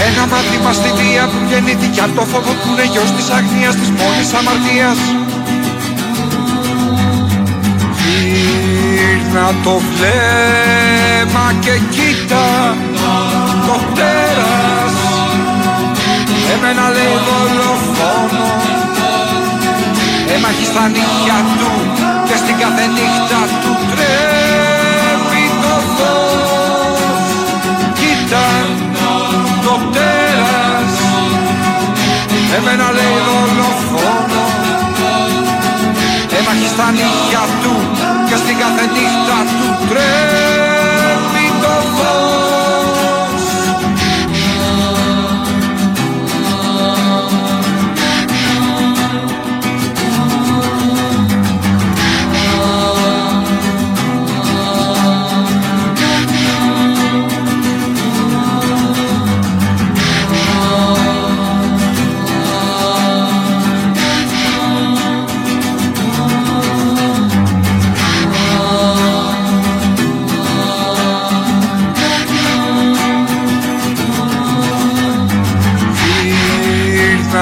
S13: Ένα μάθημα στη βία που γεννήθηκε από το φόβο που είναι γιος της αγνίας της μόνης αμαρτίας. Γύρνα το βλέμμα και κοίτα το τέρας Εμένα λέει δολοφόνο Έμαχει στα νύχια του και στην κάθε νύχτα του τρέπει το φως. Κοίτα το τέρας Εμένα λέει δολοφόνο Έμαχει στα νύχια του και στην κάθε νύχτα του τρέπει το φως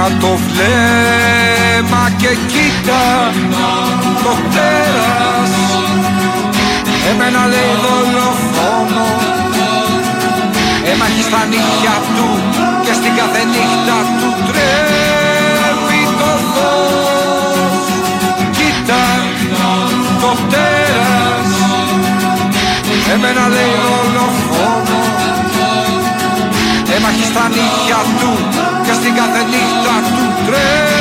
S13: Ήρθα το βλέμμα και κοίτα το τέρας Εμένα λέει δολοφόνο. Έμαχει στα νύχια του και στην κάθε νύχτα του τρέπει το φως. Κοίτα το τέρας Εμένα λέει δολοφόνο Έμαχει στα νύχια του και στην κάθε νύχτα του τρέμει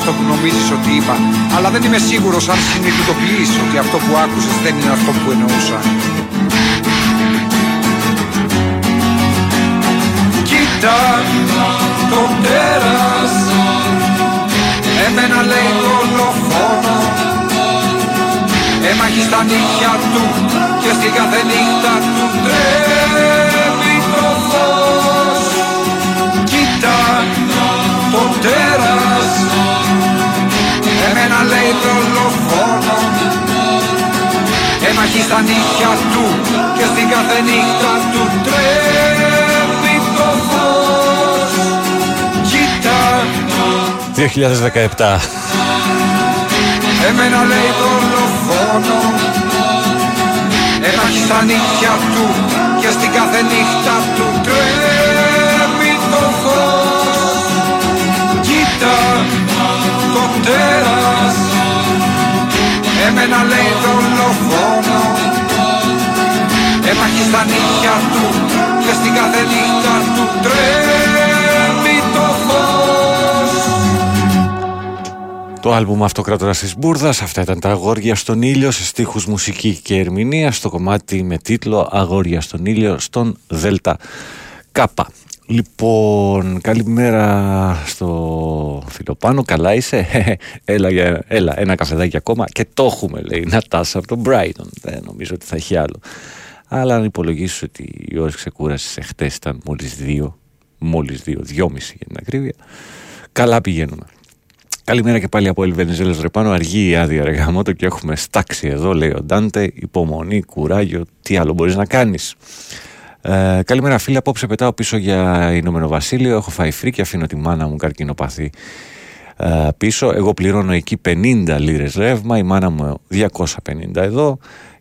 S13: αυτό που νομίζεις ότι είπα. Αλλά δεν είμαι σίγουρος αν συνειδητοποιείς ότι αυτό που άκουσες δεν είναι αυτό που εννοούσα. Κοίτα το τέρας Εμένα λέει δολοφόνο Έμαχει στα νύχια του και στην κάθε νύχτα του τρέμει το τέρας Εμένα λέει δολοφόνο. Έμαχει στα νύχια του και στην κάθε νύχτα του τρέμει το φως. Κοίτα.
S5: 2017.
S13: Εμένα λέει δολοφόνο. Έμαχει στα νύχια του και στην κάθε νύχτα του τρέμει το τέρας Εμένα λέει δολοφόνο. Έμαχει στα νύχια του και στην κάθε νύχτα του τρέμει το φως.
S5: Το άλμπουμ Αυτοκράτορας της Μπούρδας, αυτά ήταν τα αγόρια στον ήλιο σε στίχους μουσική και ερμηνεία στο κομμάτι με τίτλο Αγόρια στον ήλιο στον Δέλτα Κάπα. Λοιπόν, καλημέρα στο Φιλοπάνο, καλά είσαι, *laughs* έλα, για- έλα ένα καφεδάκι ακόμα και το έχουμε λέει, η Νατάσα από τον Brighton, δεν νομίζω ότι θα έχει άλλο. Αλλά αν υπολογίσεις ότι οι ώρες ξεκούρασης εχθές ήταν μόλις δύο, μόλις δύο, δυόμιση για την ακρίβεια, καλά πηγαίνουμε. Καλημέρα και πάλι από Ελβενιζέλο Ρεπάνο. Αργή η άδεια ρε γαμώτο και έχουμε στάξει εδώ, λέει ο Ντάντε. Υπομονή, κουράγιο, τι άλλο μπορείς να κάνεις. Ε, καλημέρα φίλε, απόψε πετάω πίσω για Ηνωμένο Βασίλειο. Έχω φάει φρίκι, αφήνω τη μάνα μου καρκινοπαθή ε, πίσω. Εγώ πληρώνω εκεί 50 λίρες ρεύμα, η μάνα μου 250 εδώ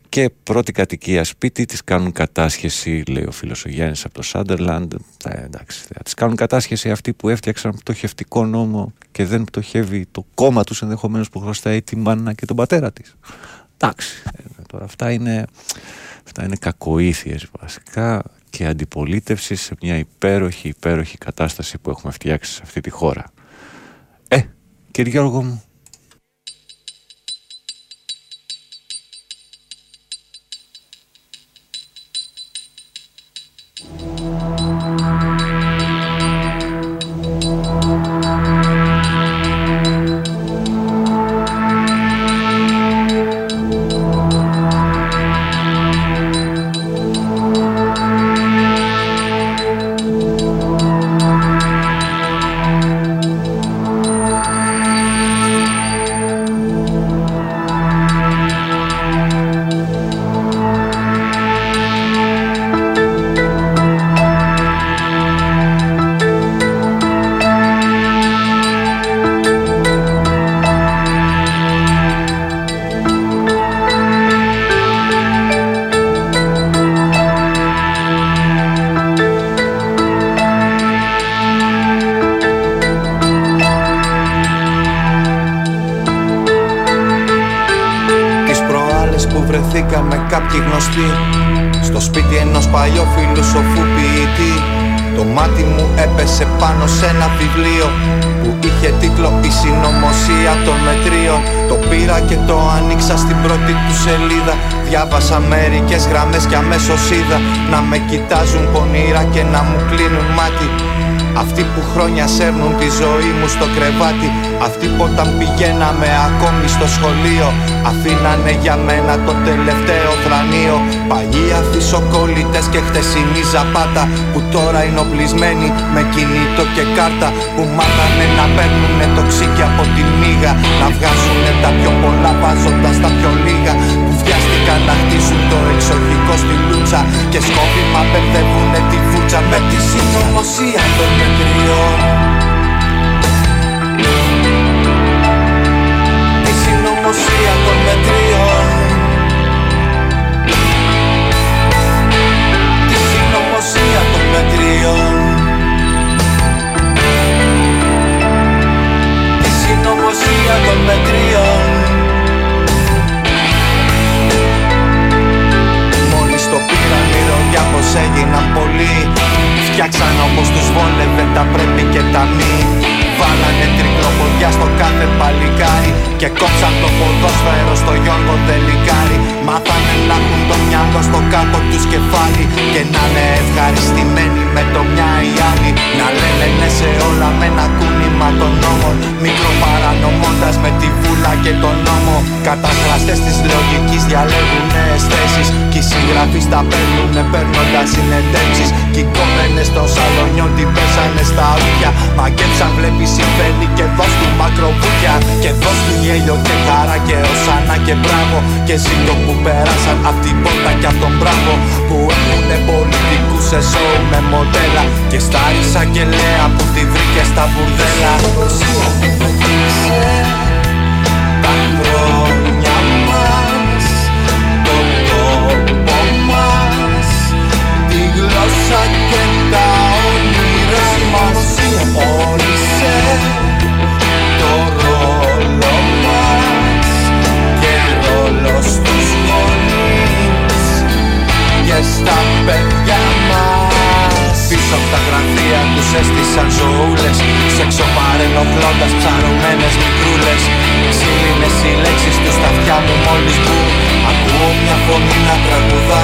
S5: και πρώτη κατοικία σπίτι της κάνουν κατάσχεση, λέει ο φίλος ο Γιάννης από το Σάντερλαντ. Ε, εντάξει, θα της κάνουν κατάσχεση αυτοί που έφτιαξαν πτωχευτικό νόμο και δεν πτωχεύει το κόμμα τους ενδεχομένως που χρωστάει τη μάνα και τον πατέρα της. Εντάξει, ε, τώρα αυτά είναι, αυτά είναι κακοήθειες βασικά και αντιπολίτευση σε μια υπέροχη, υπέροχη κατάσταση που έχουμε φτιάξει σε αυτή τη χώρα. Ε, κύριε Γιώργο μου,
S14: βρεθήκαμε κάποιοι γνωστοί Στο σπίτι ενός παλιόφιλου σοφού ποιητή Το μάτι μου έπεσε πάνω σε ένα βιβλίο Που είχε τίτλο «Η συνωμοσία των μετρίων» Το πήρα και το άνοιξα στην πρώτη του σελίδα. Διάβασα μερικές γραμμές και αμέσως είδα Να με κοιτάζουν πονηρά και να μου κλείνουν μάτι αυτοί που χρόνια σέρνουν τη ζωή μου στο κρεβάτι Αυτοί που όταν πηγαίναμε ακόμη στο σχολείο Αφήνανε για μένα το τελευταίο θρανίο Παλιοί αφισοκόλλητες και χτεσινή ζαπάτα Που τώρα είναι οπλισμένοι με κινητό και κάρτα Που μάθανε να παίρνουνε το ξύκι από τη μύγα Να βγάζουνε τα πιο πολλά βάζοντας τα πιο λίγα Που βιάστηκαν να χτίσουν το εξοχικό στη λούτσα Και σκόπιμα μπερδεύουνε τη φούτσα με τη συνωμοσία των μετριών Τη συνωμοσία των μετριών Τη συνωμοσία πως έγιναν πολλοί. Φτιάξαν όπως τους βόλευε τα πρέπει και τα μη των μετριών Τη συνωμοσία παλικάρι Και κόψαν το ποδόσφαιρο στο Γιώργο τελικάρι Μάθανε να έχουν το μυαλό στο κάτω τους κεφάλι Και να είναι ευχαριστημένοι με το μια ή άλλη. Να λένε ναι σε όλα με ένα κούνημα των νόμων Μικροπαρανομώντας με τη βούλα και τον νόμο. Καταχραστές της λογικής διαλέγουν νέες θέσεις Κι οι συγγραφείς τα παίρνουνε παίρνοντας συνεντεύξεις. Κι οι κόμενες των σαλονιών την πέσανε στα ούτια Μαγκέψαν βλέπεις συμφέρει και δώσ' του μακροβούκια Και δώσ' του γέλιο και χαρά και οσάνα και μπράβο. Και ζήτω που πέρασαν απ' την πόρτα και απ' τον μπράβο. Που έχουνε πολιτικούς σε σοου με μοντέλα. Και στα εισαγγελέα που τη βρήκε στα μπουρδέλα. Τα Και στα παιδιά μας. Πίσω από τα γραφεία τους έστησαν ζωούλες. Σεξο παρενοχλώντας ψαρωμένες μικρούλες Ξύλινες οι λέξεις τους στα αυτιά μου μόλις που Ακούω μια φωνή να τραγουδά.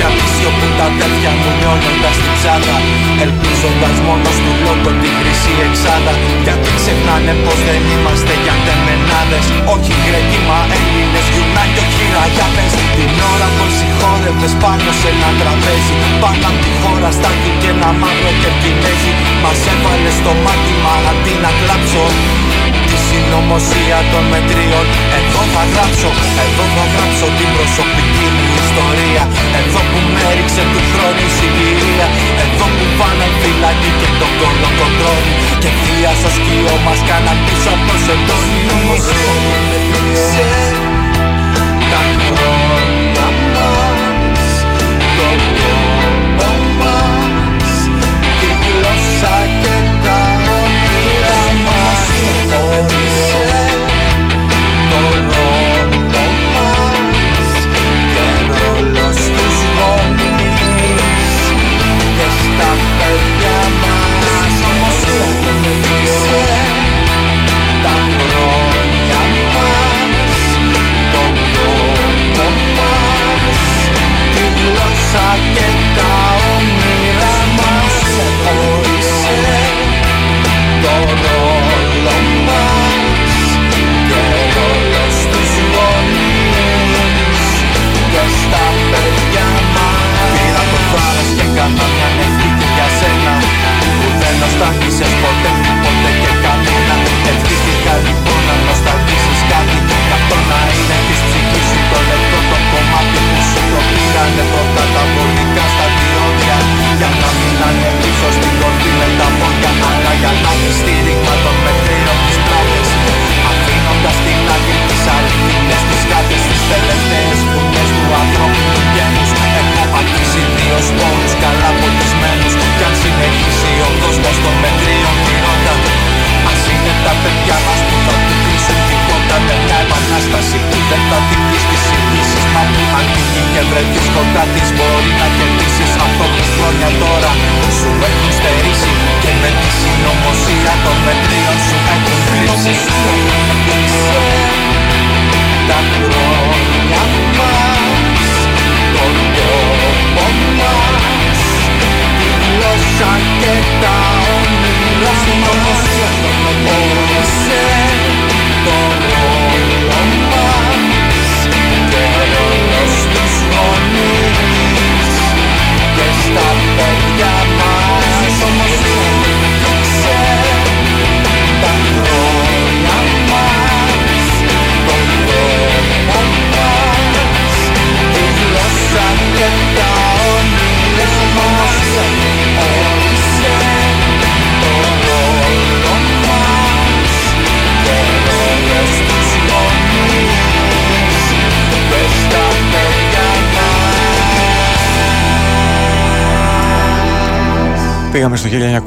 S14: Γιατί σιωπούν τα αδέρφια μου νιώνοντας την ψάδα. Ελπίζοντας μόνος του λόγο τη χρυσή εξάδα. Γιατί ξεχνάνε πως δεν είμαστε για τεμενάδες. Όχι Γκρέκοι μα Έλληνες, γιουνάκι όχι ραγιάδες. Την ώρα που συγχώρευες πάνω σε ένα τραπέζι. Πάνω απ' τη χώρα στάκη και ένα μαύρο κερκινέζι. Μας έβαλες στο μάθημα αντί να κλάψω Τη συνωμοσία των μετρίων Εδώ θα γράψω, εδώ θα γράψω την προσωπική μου ιστορία. Εδώ που με έριξε του χρόνου η συγκυρία. Εδώ που πάνε φυλακή και τον κόλλο κοντρόλι Και θεία στο σκύο μας κάναν πίσω από το σεντόνι Όμως έδειξε τα χρόνια μας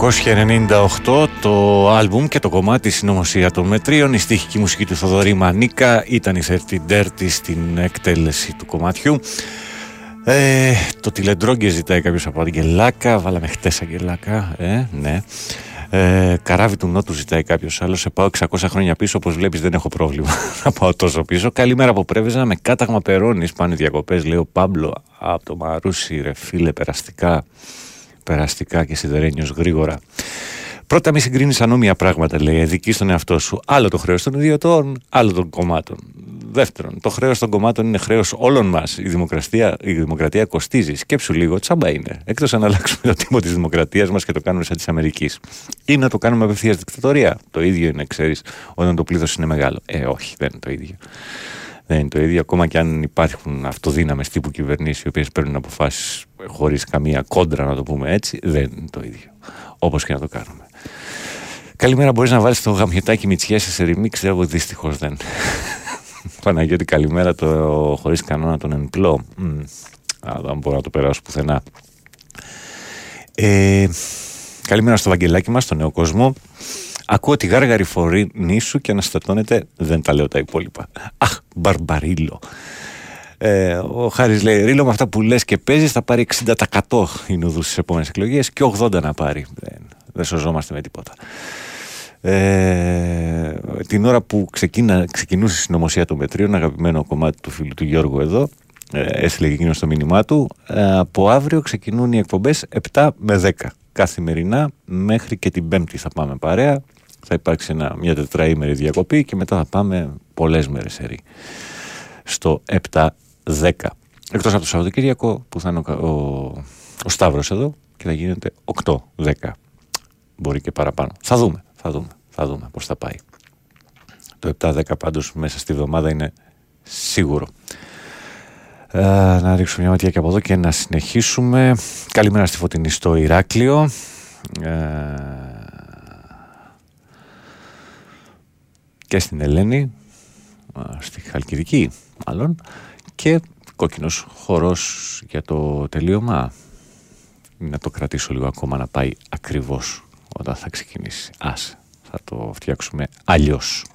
S5: 1998 το άλμπουμ και το κομμάτι συνωμοσία των μετρίων η στίχη μουσική του Θοδωρή Μανίκα ήταν η Θερτή Ντέρτη στην εκτέλεση του κομματιού ε, το τηλεντρόγκε ζητάει κάποιος από Αγγελάκα βάλαμε χτες Αγγελάκα ε, ναι Ε, καράβι του Νότου ζητάει κάποιος άλλος. Σε πάω 600 χρόνια πίσω. Όπως βλέπεις, δεν έχω πρόβλημα *laughs* να πάω τόσο πίσω. Καλημέρα από Πρέβεζα με κάταγμα περώνεις. Πάνε διακοπές, λέει ο Πάμπλο από το Μαρούσι, ρε φίλε, περαστικά. Περαστικά και σιδερένιος γρήγορα. Πρώτα, μη συγκρίνεις ανώμια πράγματα, λέει. Εδική στον εαυτό σου. Άλλο το χρέος των ιδιωτών, άλλο των κομμάτων. Δεύτερον, το χρέος των κομμάτων είναι χρέος όλων μας. Η δημοκρατία, η δημοκρατία κοστίζει. Σκέψου λίγο, τσάμπα είναι. Εκτός αν αλλάξουμε το τύπο της δημοκρατίας μας και το κάνουμε σαν της Αμερικής. Ή να το κάνουμε απευθείας δικτατορία. Το ίδιο είναι, ξέρεις, όταν το πλήθος είναι μεγάλο. Ε, όχι, δεν είναι το ίδιο. Δεν είναι το ίδιο. Ακόμα και αν υπάρχουν αυτοδύναμες τύπου κυβερνήσεις οι οποίες παίρνουν αποφάσεις χωρίς καμία κόντρα, να το πούμε έτσι, δεν είναι το ίδιο. Όπως και να το κάνουμε. Καλημέρα, μπορείς να βάλεις το γαμιετάκι μυτσιέ σε ρημίξ. Εγώ δυστυχώς δεν. *laughs* Παναγιώτη, καλημέρα το χωρίς κανόνα τον εμπλό. δεν μπορώ να το περάσω πουθενά. Ε, καλημέρα στο Βαγγελάκι μας, στον νέο κόσμο. Ακούω τη γάργαρη φορή σου και αναστατώνεται. Δεν τα λέω τα υπόλοιπα. Αχ, μπαρμπαρίλο. Ε, ο Χάρης λέει: Ρίλο με αυτά που λες και παίζεις θα πάρει 60% η νουδού στις επόμενες εκλογές και 80% να πάρει. Δεν, δεν σωζόμαστε με τίποτα. Ε, την ώρα που ξεκίνα, ξεκινούσε η συνωμοσία των μετρίων, αγαπημένο κομμάτι του φίλου του Γιώργου εδώ, ε, έστειλε εκείνο στο μήνυμά του. Ε, από αύριο ξεκινούν οι εκπομπές 7 με 10 καθημερινά μέχρι και την Πέμπτη θα πάμε παρέα. Θα υπάρξει ένα, μια τετραήμερη διακοπή και μετά θα πάμε πολλές μέρες ερή. Στο 7-10. Εκτός από το Σαββατοκύριακο που θα είναι ο, ο, ο Σταύρος εδώ και θα γίνεται 8-10. Μπορεί και παραπάνω. Θα δούμε. Θα δούμε, θα δούμε πώς θα πάει. Το 7-10 πάντως μέσα στη βδομάδα είναι σίγουρο. Ε, να ρίξουμε μια ματιά και από εδώ και να συνεχίσουμε. Καλημέρα στη Φωτεινή στο Ηράκλειο. Ε, και στην Ελένη, στη Χαλκιδική μάλλον, και κόκκινος χορός για το τελείωμα. Να το κρατήσω λίγο ακόμα να πάει ακριβώς όταν θα ξεκινήσει. Ας, θα το φτιάξουμε αλλιώς.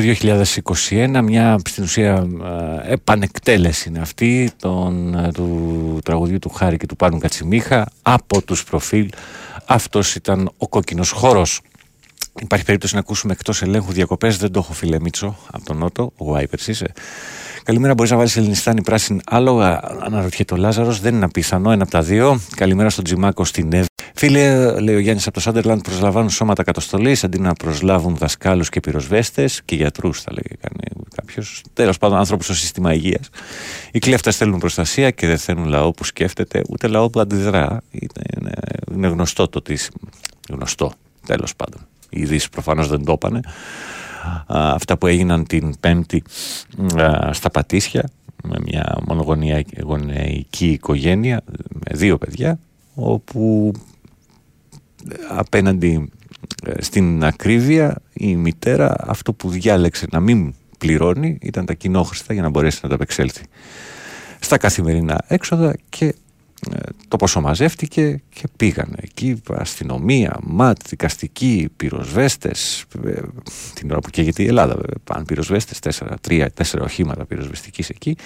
S5: Το 2021 μια στην ουσία ε, επανεκτέλεση είναι αυτή των, ε, του τραγουδιού του Χάρη και του Πάνου Κατσιμίχα από τους προφίλ αυτός ήταν ο κόκκινος χώρος Υπάρχει περίπτωση να ακούσουμε εκτός ελέγχου διακοπές. Δεν το έχω, φίλε Μίτσο, από τον Νότο. Ο Άιπερ είσαι. Καλημέρα, μπορείς να βάλεις Ελληνιστάνη πράσινη άλογα. Αναρωτιέται ο Λάζαρος. Δεν είναι απίθανο, ένα από τα δύο. Καλημέρα στον Τζιμάκο στην Εύη. Φίλε, λέει ο Γιάννης από το Σάντερλαντ, προσλαμβάνουν σώματα κατοστολή αντί να προσλάβουν δασκάλους και πυροσβέστες και γιατρούς, θα λέει κάποιος. Τέλος πάντων, άνθρωποι στο σύστημα υγείας. Οι κλέφτες θέλουν προστασία και δεν θέλουν λαό που σκέφτεται, ούτε λαό που αντιδρά. Είναι, είναι γνωστό το τι. Γνωστό, τέλος πάντων. Οι ειδήσεις προφανώς δεν το έπανε. Αυτά που έγιναν την Πέμπτη στα Πατήσια με μια μονογονεϊκή οικογένεια με δύο παιδιά όπου απέναντι ε, στην ακρίβεια η μητέρα αυτό που διάλεξε να μην πληρώνει ήταν τα κοινόχρηστα για να μπορέσει να τα απεξέλθει στα καθημερινά έξοδα και ε, το ποσό μαζεύτηκε και πήγανε εκεί αστυνομία, ΜΑΤ, δικαστικοί, πυροσβέστες ε, την ώρα που καίγεται η Ελλάδα πάνε πυροσβέστες, τέσσερα, τρία, τέσσερα οχήματα πυροσβεστικής εκεί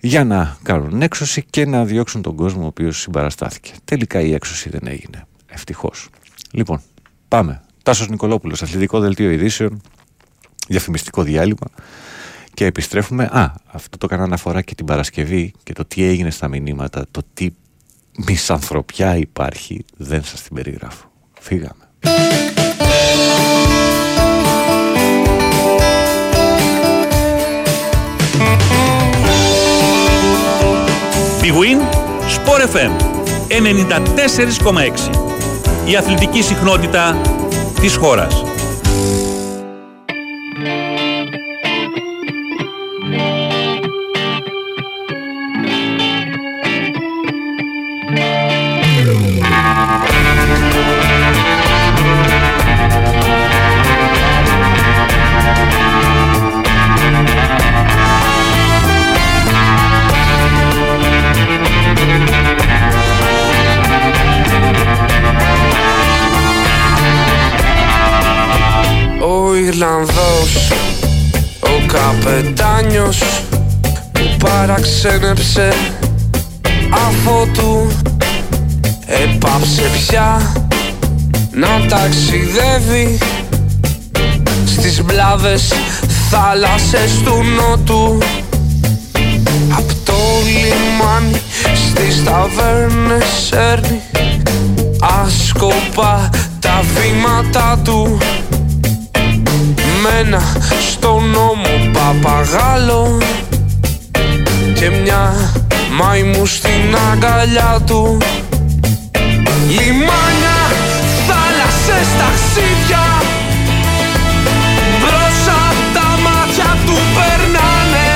S5: για να κάνουν έξωση και να διώξουν τον κόσμο ο οποίος συμπαραστάθηκε. Τελικά η έξωση δεν έγινε. Ευτυχώς. Λοιπόν, πάμε. Τάσος Νικολόπουλος, αθλητικό δελτίο ειδήσεων, διαφημιστικό διάλειμμα και επιστρέφουμε. Α, αυτό το έκανα αναφορά και την Παρασκευή και το τι έγινε στα μηνύματα, το τι μισανθρωπιά υπάρχει, δεν σας την περιγράφω. Φύγαμε.
S15: Big Win, Sport FM 94,6 Η αθλητική συχνότητα της χώρας.
S16: Να ταξιδεύει Στις μπλάβες θάλασσες του νότου. Απ' το λιμάνι στις ταβέρνες έρνει Άσκοπα τα βήματα του. Μένα στο νόμο παπαγάλο Και μια μαϊμού στην αγκαλιά του. Λιμάνια, θάλασσες, ταξίδια Μπρος απ' τα μάτια του περνάνε.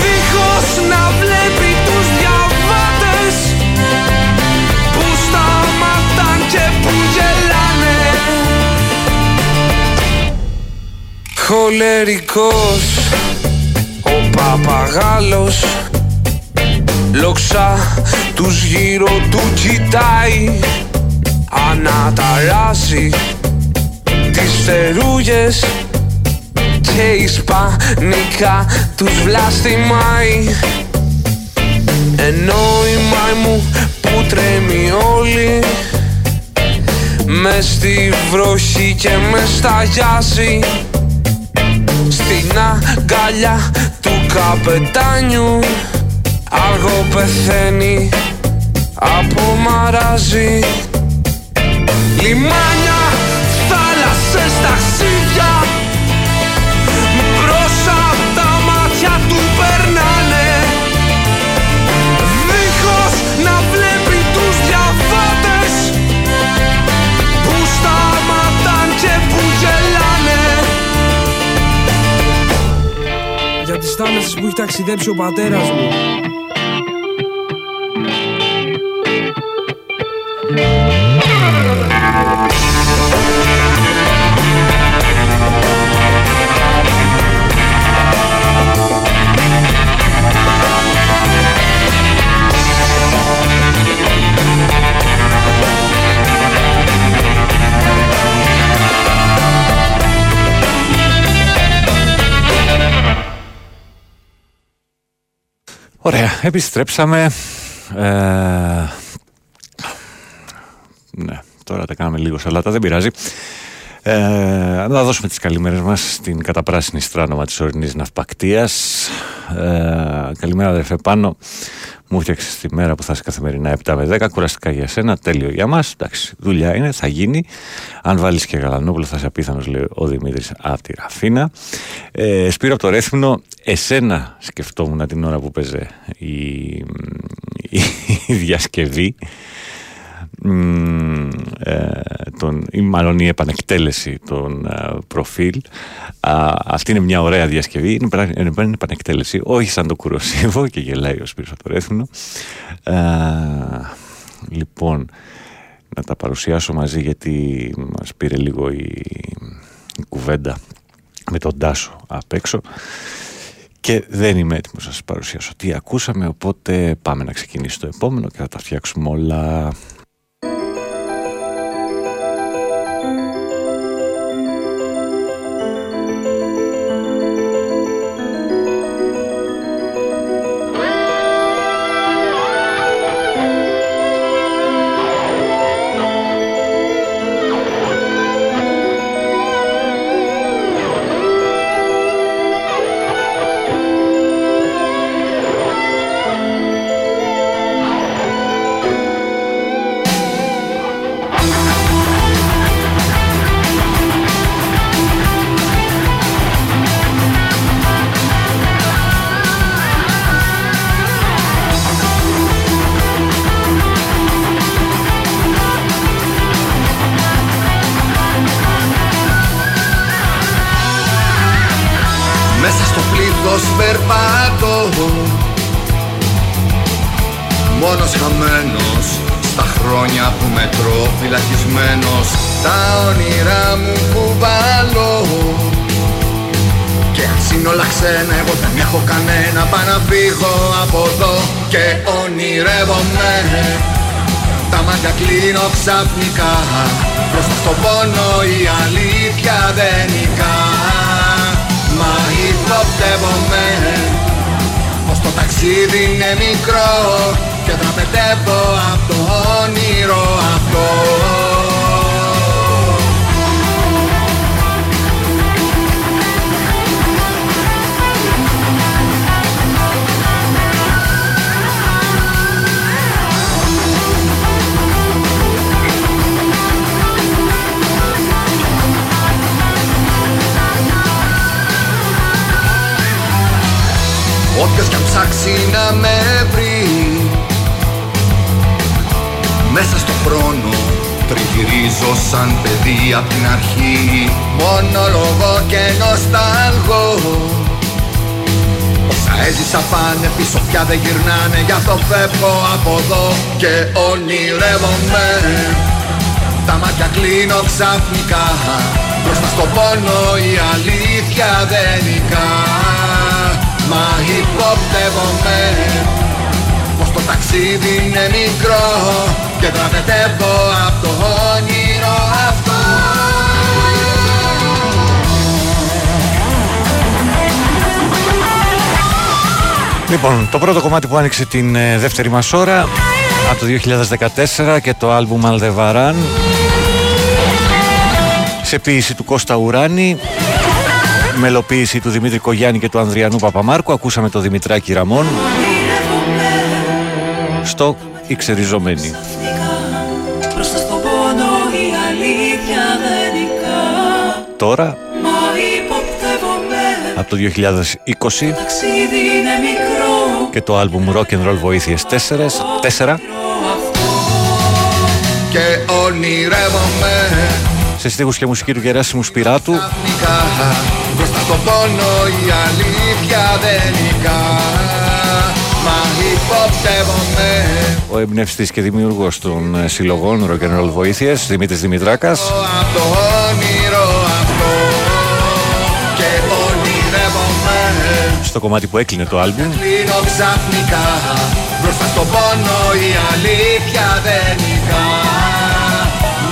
S16: Δίχως να βλέπει τους διαβάτες Που σταματάν και που γελάνε. Χολερικός ο παπαγάλος Λόξα τους γύρω του κοιτάει Αναταράσει τις φτερούγες Και ισπανικά τους βλαστημάει Ενώ η μάη που τρέμει όλη μες στη βροχή και μες σταγιάζει Στην αγκαλιά του καπετάνιου Αργό πεθαίνει από μαράζι Λιμάνια, θάλασσες, ταξίδια Μπρος απ' τα μάτια του περνάνε. Δίχως να βλέπει τους διαβάτες Που σταματάν και που γελάνε.
S17: Για τις θάλασσες που έχει ταξιδέψει ο πατέρας μου
S5: επιστρέψαμε. Ε, ναι, τώρα τα κάναμε λίγο σαλάτα, δεν πειράζει. Ε, να δώσουμε τις καλημέρες μας στην καταπράσινη στράνομα της ορεινής ναυπακτίας. Ε, καλημέρα αδερφέ πάνω. Μου φτιάξε τη μέρα που θα είσαι καθημερινά 7 με 10. Κουραστικά για σένα, τέλειο για μας. Εντάξει, δουλειά είναι, θα γίνει. Αν βάλεις και γαλανόπουλο, θα είσαι απίθανος, λέει ο Δημήτρης από τη Ραφίνα. Ε, Σπύρο από το Ρέθμινο, εσένα σκεφτόμουν την ώρα που παίζε η, η, η διασκευή ε, τον, ή μάλλον η επανεκτέλεση των ε, προφίλ. Α, αυτή είναι μια ωραία διασκευή. Είναι, είναι, είναι επανεκτέλεση όχι σαν το κουροσίβο και γελάει ο Σπύρος από το Ρέθμινο λοιπόν να τα παρουσιάσω μαζί γιατί μας πήρε λίγο η, η κουβέντα με τον Τάσο απ' έξω. Και δεν είμαι έτοιμος να σας παρουσιάσω τι ακούσαμε οπότε πάμε να ξεκινήσει το επόμενο και θα τα φτιάξουμε όλα πρώτο κομμάτι που άνοιξε την ε, δεύτερη μας ώρα από το 2014 και το άλμπουμ Aldebaran σε ποίηση του Κώστα Ουράνη μελοποίηση του Δημήτρη Κογιάννη και του Ανδριανού Παπαμάρκου. Ακούσαμε το Δημητράκη Ραμόν στο «Ιξεριζομένη». Τώρα, από το 2020 και το άλμπουμ Rock and Roll Βοήθειες 4, 4
S18: και ονειρεύομαι.
S5: Σε στίχους και μουσική του Γεράσιμου Σπυράτου.
S18: Μπροστά στον πόνο η αλήθεια δεν νικά Μα υποπτεύομαι.
S5: Ο εμπνευστής και δημιουργός των ε, συλλογών Rock and Roll Βοήθειες, Δημήτρης Δημητράκας.
S18: Από το
S5: Στο κομμάτι που έκλεινε το άλμπουμ.
S18: Κλείνω ξαφνικά Μπροστά στον πόνο η αλήθεια δεν νικά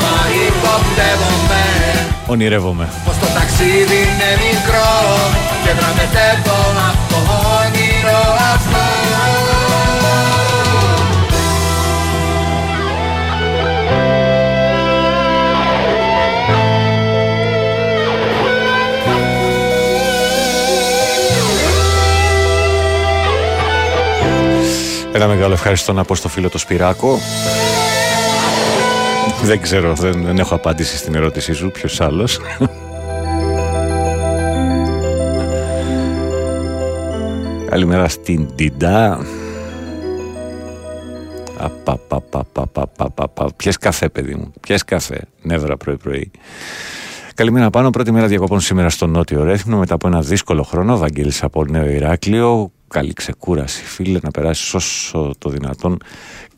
S18: Μα υποπτεύομαι
S5: Ονειρεύομαι.
S18: Πως το ταξίδι είναι μικρό Και δραβετεύω
S5: Ένα μεγάλο ευχαριστώ να πω στο φίλο το Σπυράκο. Δεν ξέρω, δεν, δεν έχω απάντηση στην ερώτησή σου. Ποιος άλλος. Καλημέρα στην Τιντά. Πιες καφέ, παιδί μου. Πιες καφέ. Νεύρα πρωί-πρωί. Καλημέρα πάνω. Πρώτη μέρα διακοπών σήμερα στο Νότιο Ρέθμνο. Μετά από ένα δύσκολο χρόνο. Βαγγέλης από Νέο Ηράκλειο. Καλή ξεκούραση, φίλε, να περάσεις όσο το δυνατόν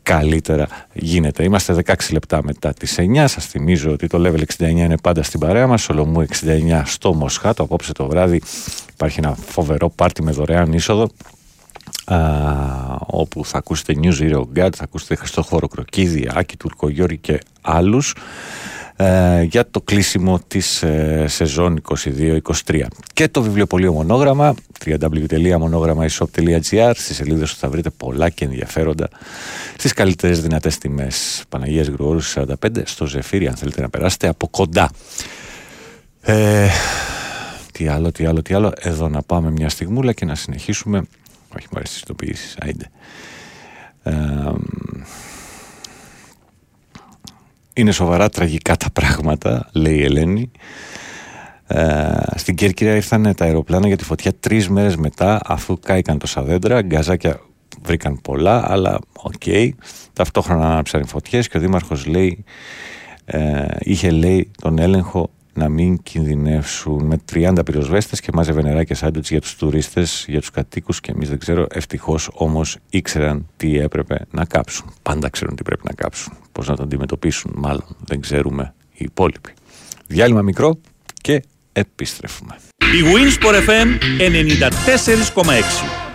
S5: καλύτερα γίνεται. Είμαστε 16 λεπτά μετά τις 9. Σας θυμίζω ότι το Level 69 είναι πάντα στην παρέα μας. Σολομού 69 στο Μοσχάτο. Απόψε το βράδυ υπάρχει ένα φοβερό πάρτι με δωρεάν είσοδο. Α, όπου θα ακούσετε New Zero God, θα ακούσετε Χριστόχωρο Κροκίδη, Άκη Τουρκογιώρη και άλλους ε, για το κλείσιμο της ε, σεζόν 22-23. Και το βιβλιοπωλείο Μονόγραμμα, www.monogrammaishop.gr στις σελίδες του θα βρείτε πολλά και ενδιαφέροντα στις καλύτερες δυνατές τιμές. Παναγίας Γρηγόρου 45 στο Ζεφύρι αν θέλετε να περάσετε από κοντά. Ε, τι άλλο, τι άλλο, τι άλλο. Εδώ να πάμε μια στιγμούλα και να συνεχίσουμε. Όχι, μου αρέσει τις άιντε. Ε, είναι σοβαρά τραγικά τα πράγματα, λέει η Ελένη. Ε, στην Κέρκυρα ήρθαν τα αεροπλάνα για τη φωτιά τρεις μέρες μετά, αφού κάηκαν τόσα δέντρα. Γκαζάκια βρήκαν πολλά, αλλά OK. Okay. Ταυτόχρονα άναψαν οι φωτιές και ο Δήμαρχος λέει, ε, είχε λέει τον έλεγχο να μην κινδυνεύσουν με 30 πυροσβέστες και μάζευε νερά σάντουιτς για τους τουρίστες, για τους κατοίκους και εμείς δεν ξέρω. Ευτυχώς όμως ήξεραν τι έπρεπε να κάψουν. Πάντα ξέρουν τι πρέπει να κάψουν. Πώς να το αντιμετωπίσουν, μάλλον δεν ξέρουμε οι υπόλοιποι. Διάλειμμα μικρό και επιστρέφουμε.
S8: Η Winsport FM 94,6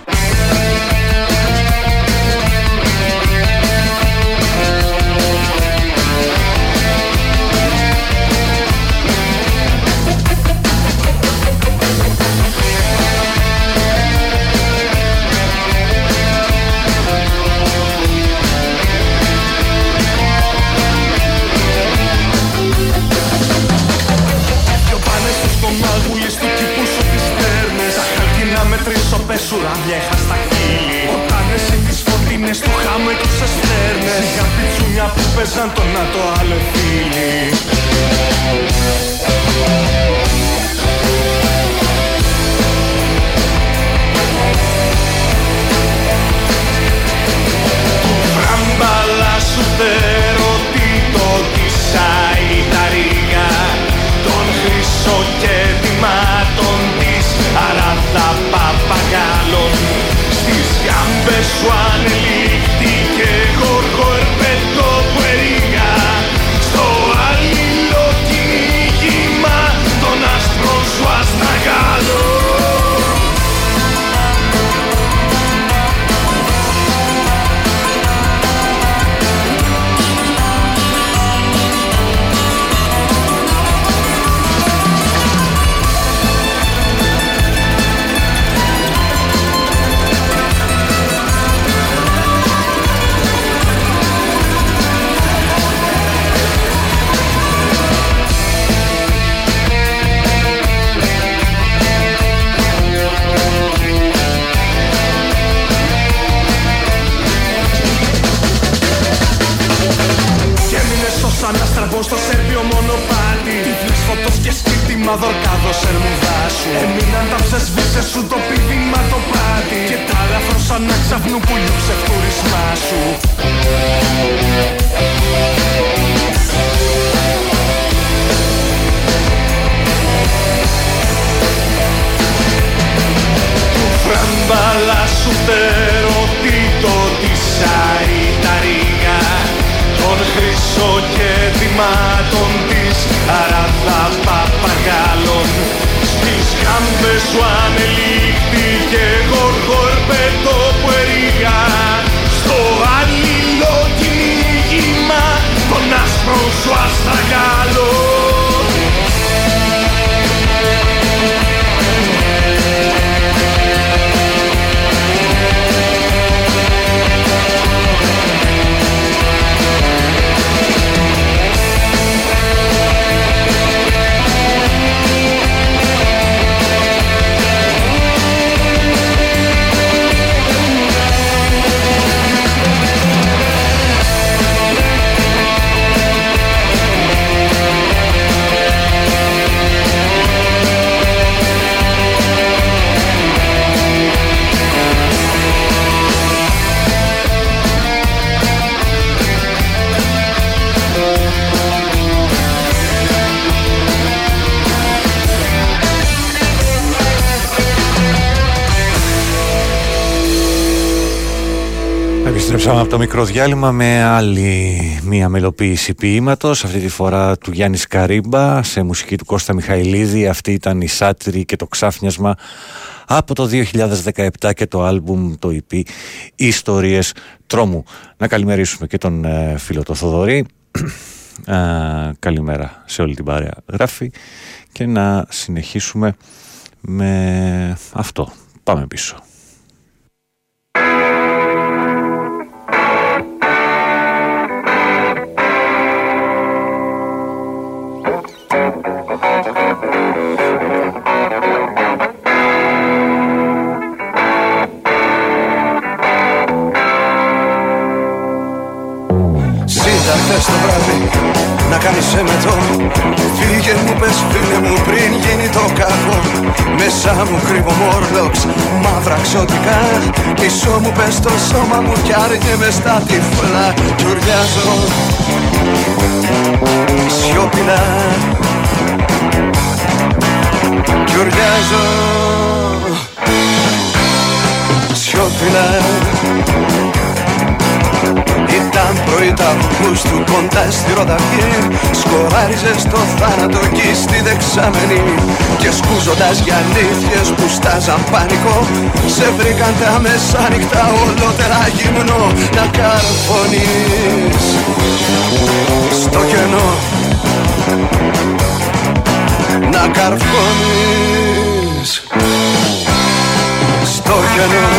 S5: Επιστρέψαμε από το μικρό διάλειμμα με άλλη μία μελοποίηση ποίηματος. Αυτή τη φορά του Γιάννη Καρύμπα σε μουσική του Κώστα Μιχαηλίδη. Αυτή ήταν η σάτυρη και το ξάφνιασμα από το 2017 και το άλμπουμ το EP Ιστορίες Τρόμου να καλημερίσουμε και τον ε, φίλο το Θοδωρή. *clears throat* Ε, καλημέρα σε όλη την παρέα γράφει και να συνεχίσουμε με αυτό. Πάμε πίσω
S19: Μέσα μου κρύβω μόρλοξ μαύρα ξωτικά. Πίσω μου πες το σώμα μου κι άρνε στα τυφλά. Κι ουρλιάζω σιωπηλά. Κι ουρλιάζω σιωπηλά ήταν πρωί τα βουκούς του κοντά στη ροδαφή Σκοράριζες στο θάνατο εκεί στη δεξαμενή. Και σκούζοντας για αλήθειες που στάζαν πανικό Σε βρήκαν τα μεσάνυχτα ολότερα γυμνό. Να καρφωνείς στο κενό. Να καρφώνεις στο κενό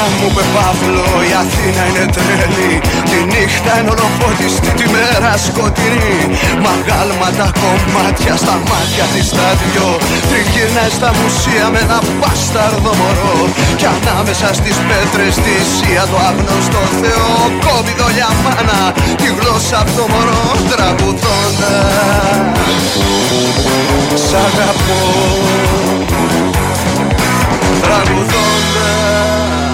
S19: Να μου είπε Παύλο η Αθήνα είναι τρελή. Τη νύχτα είναι ολοφώτιστη, τη μέρα σκοτεινή. Μαγάλματα κομμάτια στα μάτια της τα δυο. Τριγυρνάει στα μουσεία με ένα μπάσταρδο μωρό. Κι ανάμεσα στις πέτρες τη Σία το άγνωστο Θεό Κόβει δόλια μάνα. Τη γλώσσα από το μωρό Τραγουδώντας. Σ' αγαπώ. Τραγουδώντας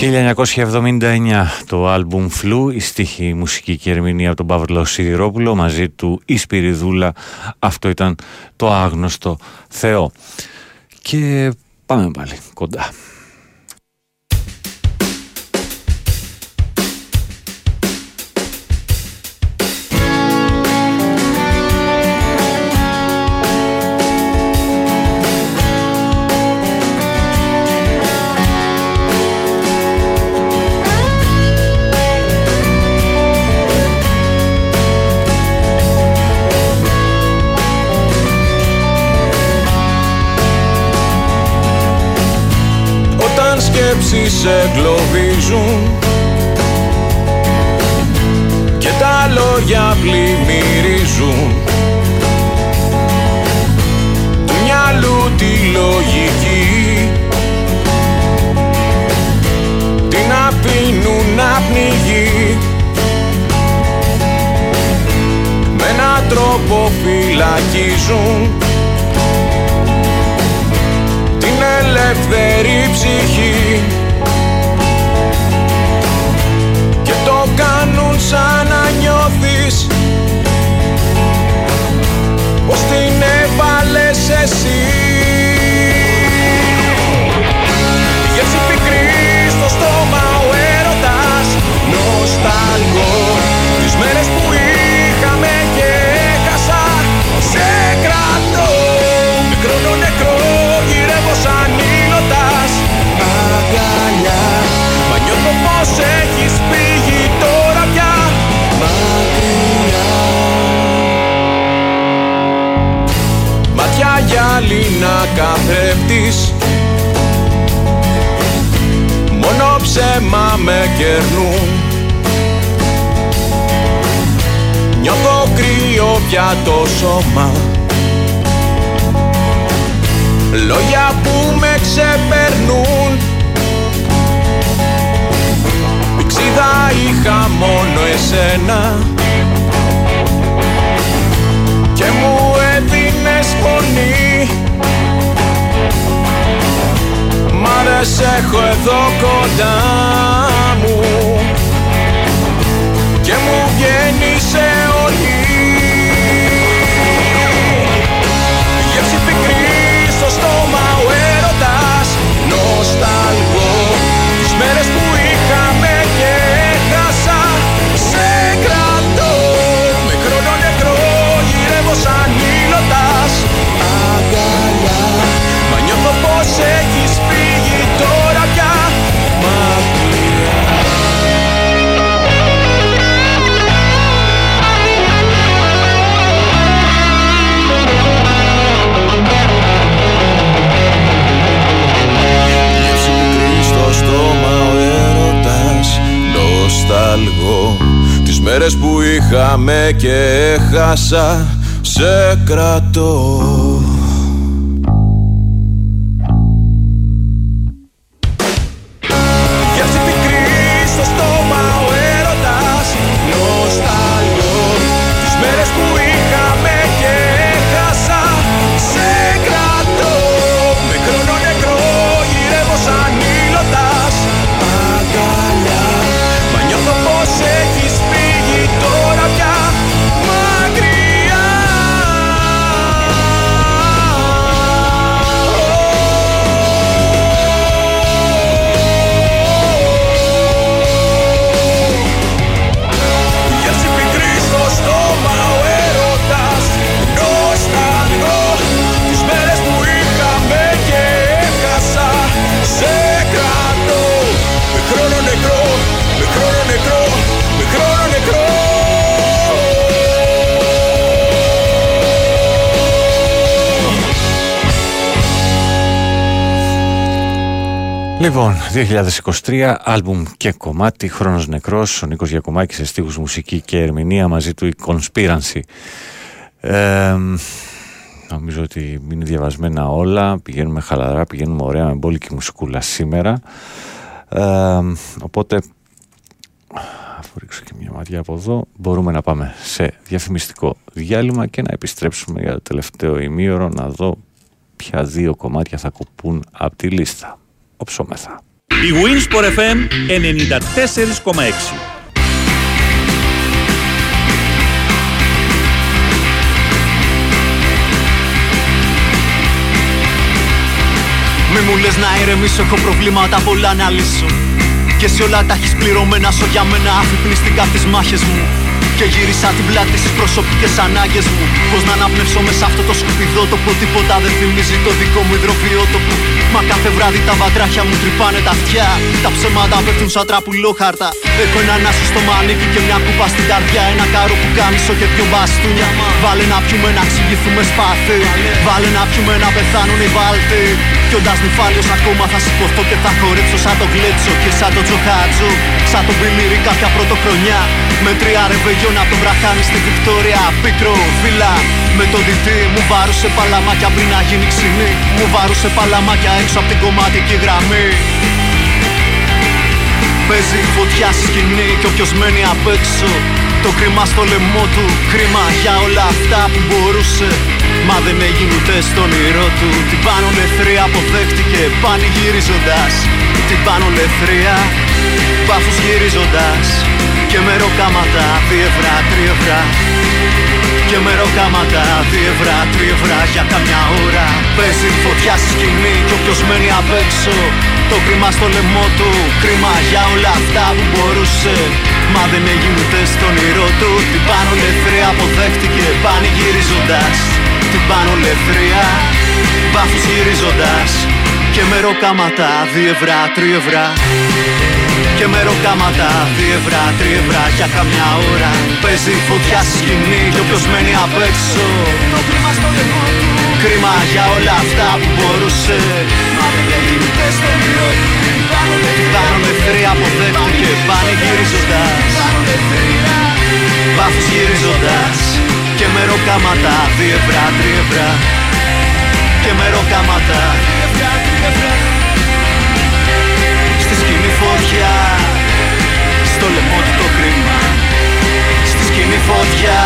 S5: 1979 το άλμπουμ Φλου, η στίχη μουσική και ερμηνεία από τον Παύλο Σιδηρόπουλο μαζί του η Σπυριδούλα, αυτό ήταν το άγνωστο Θεό. Και πάμε πάλι κοντά.
S20: Σκέψεις εγκλωβίζουν. Και τα λόγια πλημμυρίζουν. Του μυαλού τη λογική. Την αφήνουν να πνιγεί. Με έναν τρόπο φυλακίζουν. Ελεύθερη ψυχή Μάτια γυάλινα καθρέφτης Μόνο ψέμα με κερνούν. Νιώθω κρύο πια το σώμα. Λόγια που με ξεπερνούν. Πηξίδα είχα μόνο εσένα. Και μου έδινες φωνή Μ' άρεσε έχω εδώ κοντά μου. Και μου βγαίνει σε Νοσταλγώ Τις μέρες που είχαμε και έχασα Σε κρατώ
S5: Λοιπόν, 2023, άλμπουμ και κομμάτι, χρόνος νεκρός, ο Νίκος Γιακομάκης σε στίχους, μουσική και ερμηνεία μαζί του η Conspiracy. Ε, νομίζω ότι είναι διαβασμένα όλα, πηγαίνουμε χαλαρά, πηγαίνουμε ωραία με μπόλικη μουσικούλα σήμερα. Ε, οπότε, αφού ρίξω και μια ματιά από εδώ, μπορούμε να πάμε σε διαφημιστικό διάλειμμα και να επιστρέψουμε για το τελευταίο ημίωρο να δω ποια δύο κομμάτια θα κοπούν από τη λίστα. Οψόμεθα.
S8: Η Winsport FM 94,6
S21: Μη μου λες να ηρεμήσω, έχω προβλήματα πολλά να λύσω. Και σε όλα τα έχεις πληρωμένα, σω για μένα αφυπνιστικά τις μάχες μου Και γύρισα την πλάτη στις προσωπικές ανάγκες μου. Πώς να αναπνεύσω μέσα αυτό το σκουπιδότοπο Τίποτα δεν θυμίζει το δικό μου υδροφιότοπο Μα κάθε βράδυ τα βατράχια μου τρυπάνε τα αυτιά. Τα ψέματα πέφτουν σαν τραπουλόχαρτα Έχω ένα νάσο στο μανίκι και μια κούπα στην καρδιά. Ένα κάρο που κάμισο και δυο μπαστούνια. Βάλε να πιούμε να ξηγηθούμε σπάθη. Βάλε να πιούμε να πεθάνουν οι βάλτοι. Κι όντας νυφάλιος ακόμα θα σηκωθώ και θα χορέψω σαν το γλέτσο Και σαν το τζοχάτζο Σαν το μπιλίρι κάποια πρωτοχρονιά. Με τρία ρεβεγιόν από το βραχάνι στη Βικτόρια. Πίκρο, φύλλα με το διτή μου βάρουσε παλαμάκια πριν να γίνει ξινή. Μου βάρουσε παλαμάκια έξω από την κομμάτικη γραμμή Παίζει φωτιά στη σκηνή και όποιος μένει απ' έξω Το κρίμα στο λαιμό του, κρίμα για όλα αυτά που μπορούσε. Μα δεν έγινε ούτε στον όνειρό του. Την πάνω λεφρία αποδέχτηκε πανηγυρίζοντας. Την πάνω λεφρία πάφους γυρίζοντας. Και με ροκάματα διευρά, τριευρά και με ροκάματα διευρά, τριευρά για καμιά ώρα. Παίζει φωτιά στη σκηνή κι όποιος μένει απ' έξω Το κρίμα στο λαιμό του, κρίμα για όλα αυτά που μπορούσε. Μα δεν έγινε ούτε στον όνειρό του. Την πάνω λεφρία αποδέχτηκε πανηγυρίζοντας. Την πάνω λεφρία βάφους γυρίζοντας Και με ροκάματα διευρά, τριευρά και με ροκάματα διευρά, τριευρά για καμιά ώρα. Παίζει φωτιά στη σκηνή και όποιος μένει απ' έξω. Το κρίμα στο λαιμό του. Κρίμα για όλα αυτά που μπορούσε. Μα δεν έγινε ούτε στο μυαλό του Την πάνω λεφρία αποδέχτηκε πανηγυρίζοντας Βάφους γυρίζοντας Και με ροκάματα διευρά, τριευρά και με ροκάματα. Στη σκηνή φωτιά Στο λαιμό του το κρίμα. Στη σκηνή φωτιά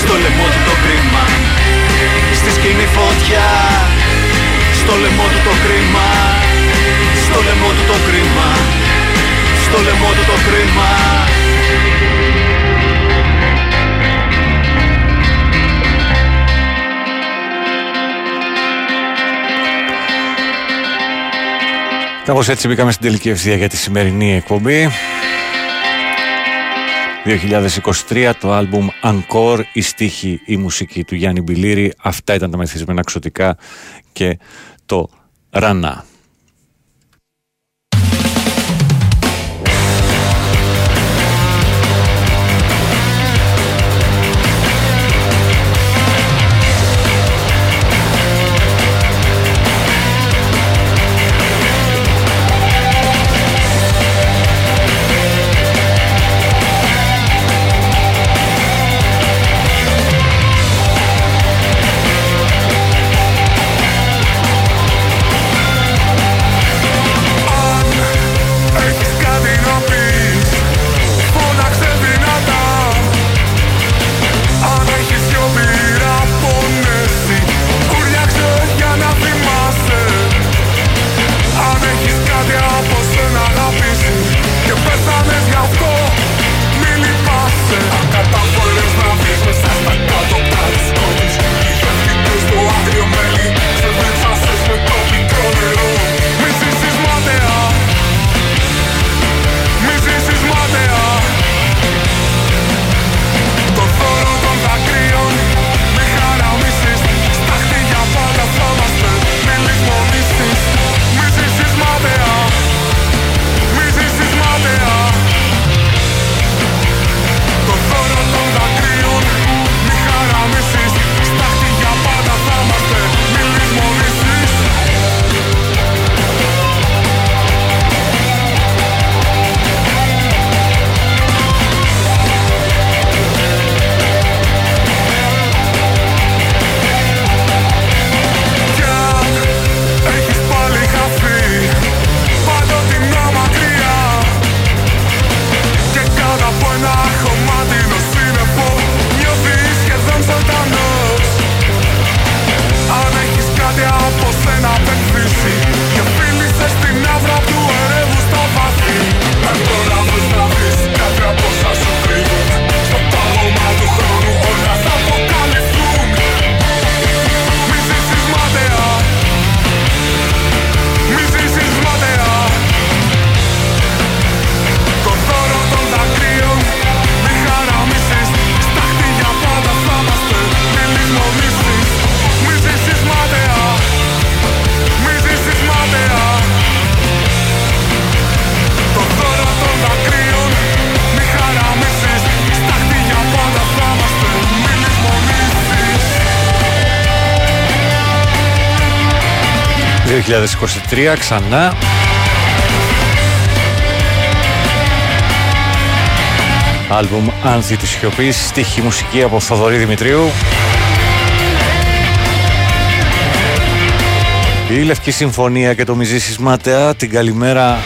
S21: Στο λαιμό του το κρίμα. Στη σκηνή φωτιά Στο λαιμό του το κρίμα. Στο λαιμό του το κρίμα. Στο λαιμό του το κρίμα
S22: Κάπως έτσι μπήκαμε στην τελική ευθεία για τη σημερινή εκπομπή. 2023 το άλμπουμ Encore, η στίχη, η μουσική του Γιάννη Μπιλίρη. Αυτά ήταν τα μεθυσμένα ξωτικά και το Ρανά. 2023 ξανά. Άλμπουμ Άνθη της Σιωπής, στίχη μουσική από Θοδωρή Δημητρίου. Η Λευκή Συμφωνία και το Μιζή Μάταια, την καλημέρα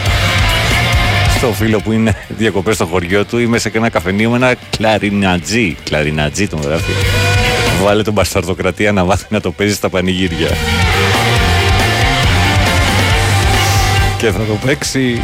S22: στο φίλο που είναι διακοπές στο χωριό του. Είμαι σε ένα καφενείο με ένα κλαρινατζή. Κλαρινατζή τον γράφει. Βάλε τον Μπασταρτοκρατία να μάθει να το παίζει στα πανηγύρια. Και θα το παίξει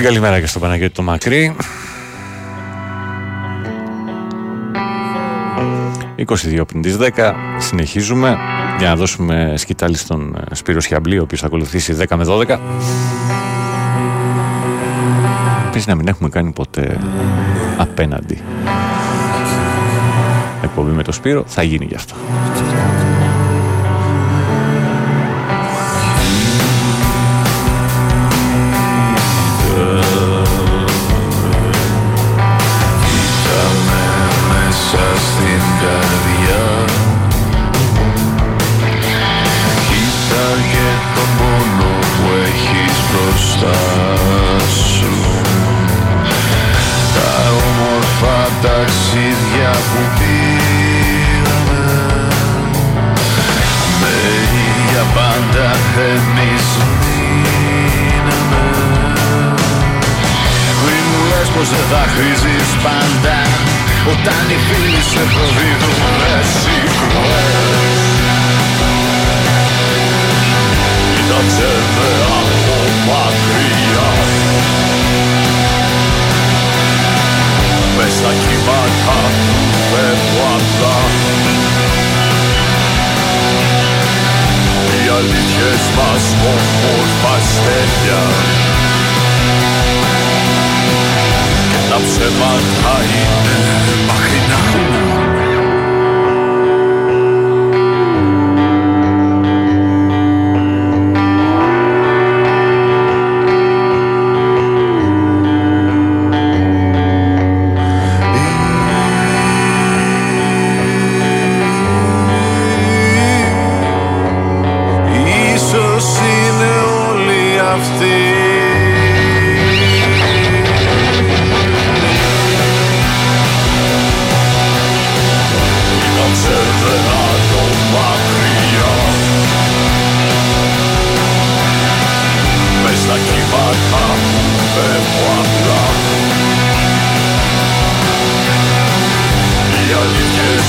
S22: Την καλημέρα και στο Παναγιώτη το Μακρύ.
S23: 22 πριν τις 10 συνεχίζουμε για να δώσουμε σκητάλη στον ε, Σπύρος Σιαμπλή ο οποίος θα ακολουθήσει 10 με 12 Επίσης να μην έχουμε κάνει ποτέ απέναντι. Εκπομπή με το Σπύρο θα γίνει γι' αυτό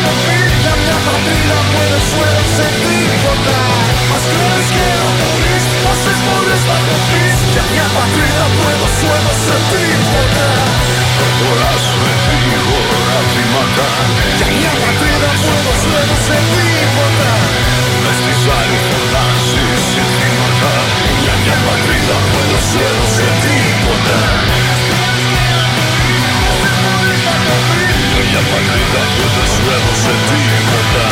S20: φορές θα το πεις Για μια πατρίδα που δεν σου έδωσε τίποτα Μας κλέβεις και απολύς Πόσες φορές θα το πεις Για μια πατρίδα που δεν σου έδωσε τίποτα Προχωράς μες γρήγορα βήματα Για μια πατρίδα που δεν σου έδωσε τίποτα Μες στη ζάλη φωνάζεις συνθήματα Για μια πατρίδα που δεν σου έδωσες Για μια πατρίδα που δεν σου έδωσε τίποτα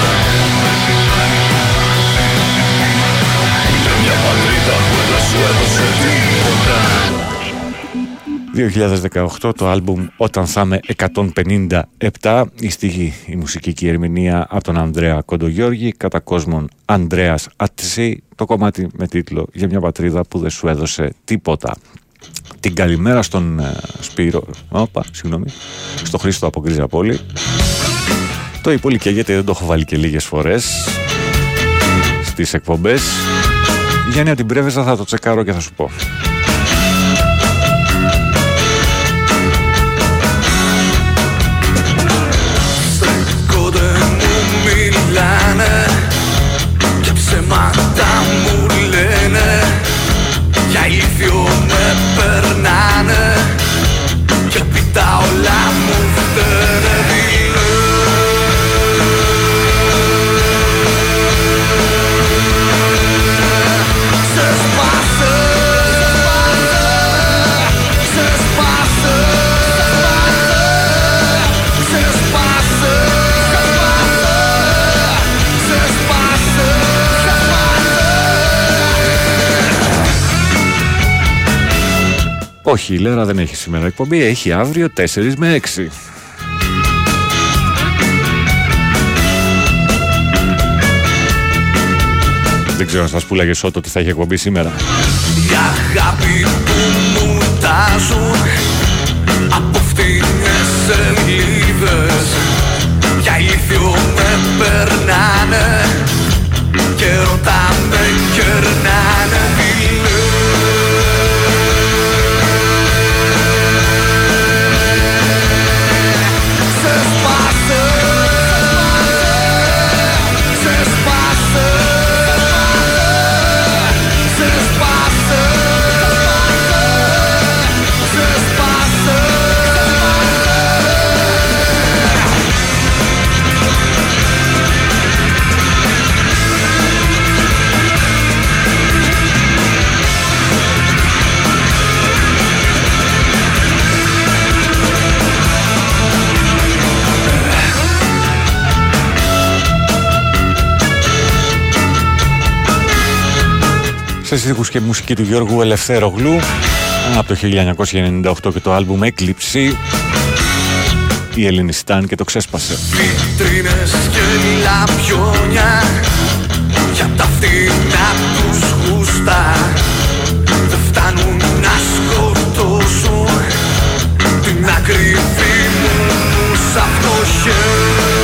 S20: Για μια πατρίδα που δεν σου έδωσε τίποτα
S23: 2018 το άλμπουμ «Όταν θα είμαι 157» η στίχη, η μουσική και η ερμηνεία από τον Ανδρέα Κοντογιώργη κατά κόσμον Ανδρέας Ατσί το κομμάτι με τίτλο «Για μια πατρίδα που δεν σου έδωσε τίποτα». Την καλημέρα στον ε, Σπύρο, όπα, συγγνώμη, στο Χρήστο από Γκρίζα Πόλη. Το υπόλοιπο καίγεται, δεν το έχω βάλει και λίγες φορές στις εκπομπές. Γιάννη, την πρέβεζα θα το τσεκάρω και θα σου πω.
S20: Στέκονται μου μιλάνε Και ψέματα μου λένε Για ηλίθιο με περνάνε Και πίτα όλα μου
S23: Όχι, η Λέρα δεν έχει σήμερα εκπομπή, έχει αύριο 4 με 6. Δεν ξέρω αν σας πουλάγε Σότο τι θα έχει εκπομπή σήμερα.
S20: Η αγάπη που μου τάζουν Από φθηνές σελίδες Για ηλίθιο με περνάνε Και ρωτάμε κερνάνε Σε
S5: στίχους και μουσική του Γιώργου Ελευθέρογλου από το 1998 και το άλμπουμ Έκλειψη. Η Ελληνιστάν και το ξέσπασε.
S20: Βιτρίνες και λαμπιόνια Για τα φτηνά τους γούστα. Δεν φτάνουν να σκοτώσουν Την ακριβή μου
S24: Μίλησε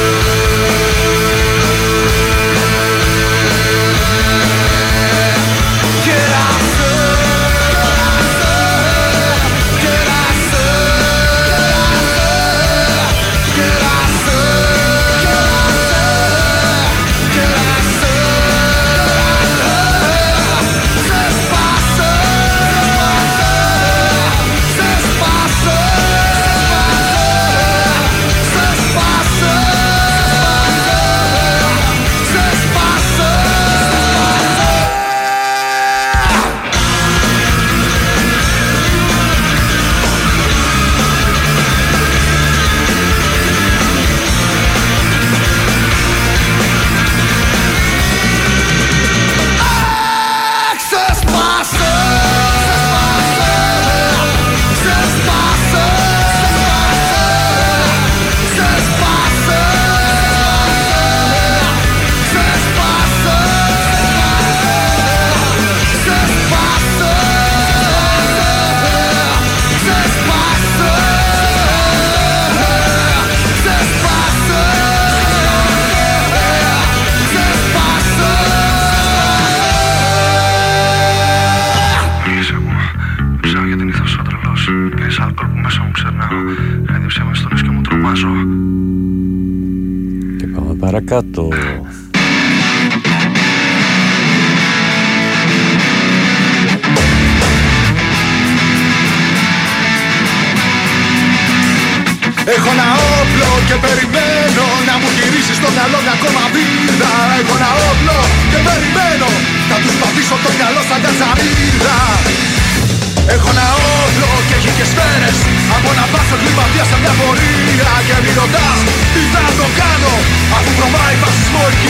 S25: 40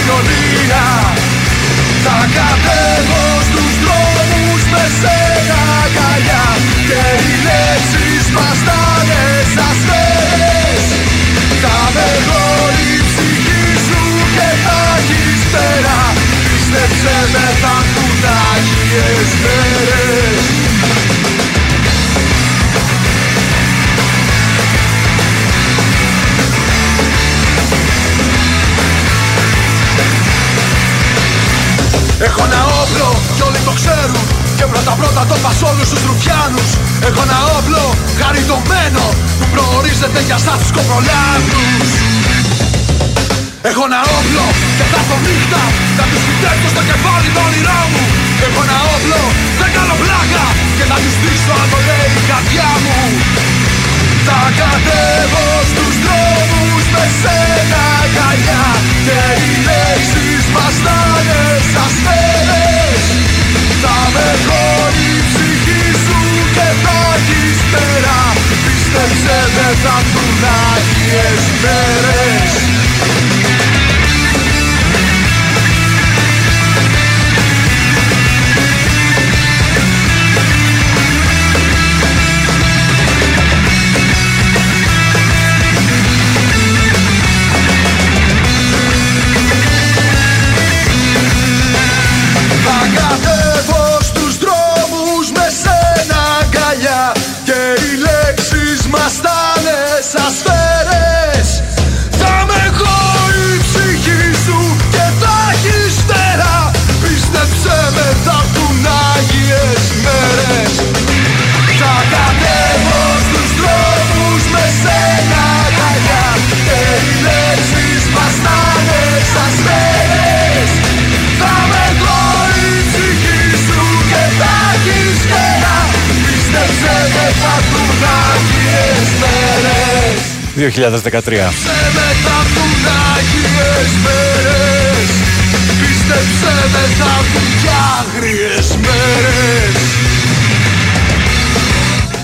S25: κοινωνία Θα κατέβω στους δρόμους με σένα αγκαλιά. Και οι λέξεις μας θα είναι σαν σφαίρες Θα με η ψυχή σου και θα έχεις πέρα. Πίστεψε με θα έρθουν άγιες μέρες προορίζεται για σας τους κοπρολάνους Έχω ένα όπλο και θα έρθω νύχτα. Να τους φυτέψω στο κεφάλι το όνειρό μου. Έχω ένα όπλο, δεν κάνω πλάκα. Και θα τους δείξω αν το λέει η καρδιά μου. Θα κατέβω στους δρόμους με σένα αγκαλιά Και οι λέξεις μας θα είναι σαν σφαίρες Θα με η ψυχή σου και θα έχεις πέρα Πίστεψε δεν θα έρθουν άγιες μέρες
S5: 2013.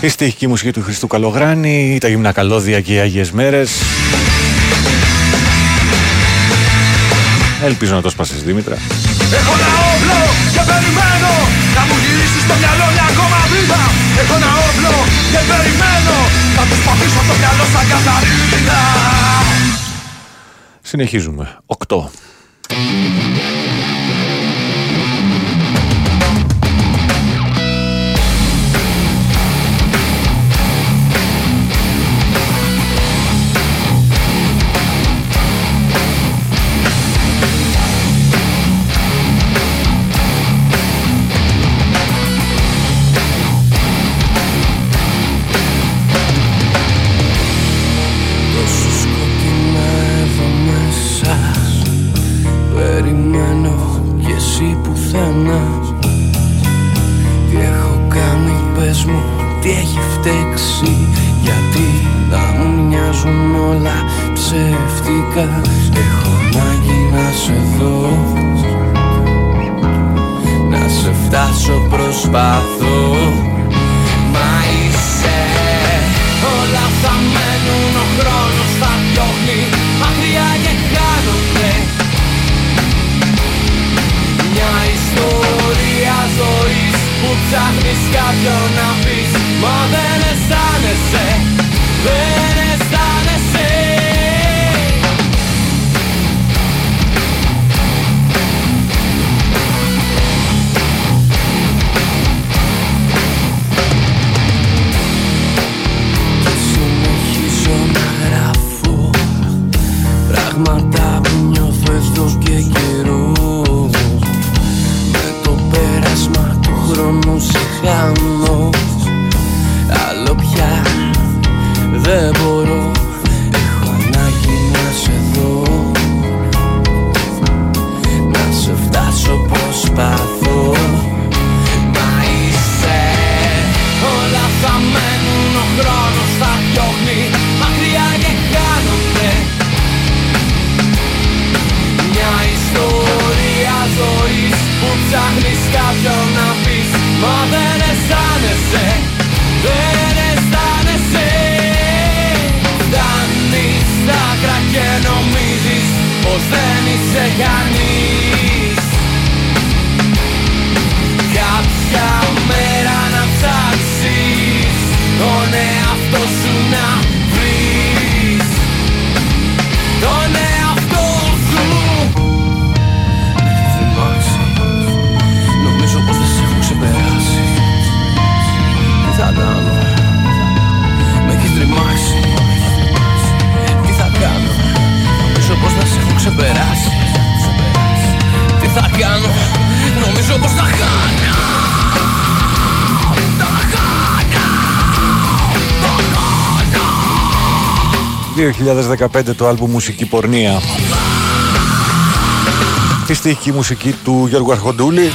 S5: Η στοιχική μουσική του Χριστού Καλογράνη, τα γυμνα καλώδια και οι Άγιες Μέρες. Ελπίζω να το σπάσεις Δήμητρα.
S20: Έχω ένα όπλο και περιμένω. Να μου γυρίσεις στο μυαλό μια ακόμα βίδα Έχω ένα όπλο και περιμένω. Θα τους πατήσω το μυαλό σαν
S5: Συνεχίζουμε. 8
S26: God cannot be more than
S5: 2015 το άλμπου Μουσική Πορνεία. Τη στίχη μουσική του Γιώργου Αρχοντούλη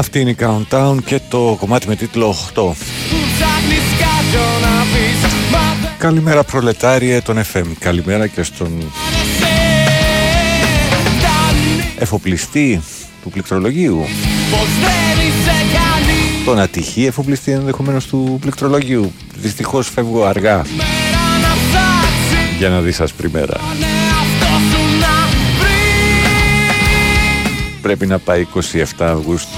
S5: Αυτή είναι η Countdown και το κομμάτι με τίτλο 8. Καλημέρα προλετάριε των FM. Καλημέρα και στον εφοπλιστή του πληκτρολογίου. Τον ατυχή εφοπλιστή ενδεχομένως του πληκτρολογίου. Δυστυχώς φεύγω αργά. Για να δεις ασπριμέρα. Πρέπει να πάει 27 Αυγούστου.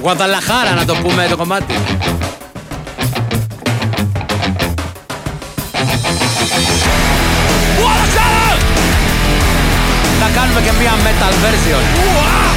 S27: Γουαδαλαχάρα να το πούμε το κομμάτι. Θα κάνουμε και μια metal version.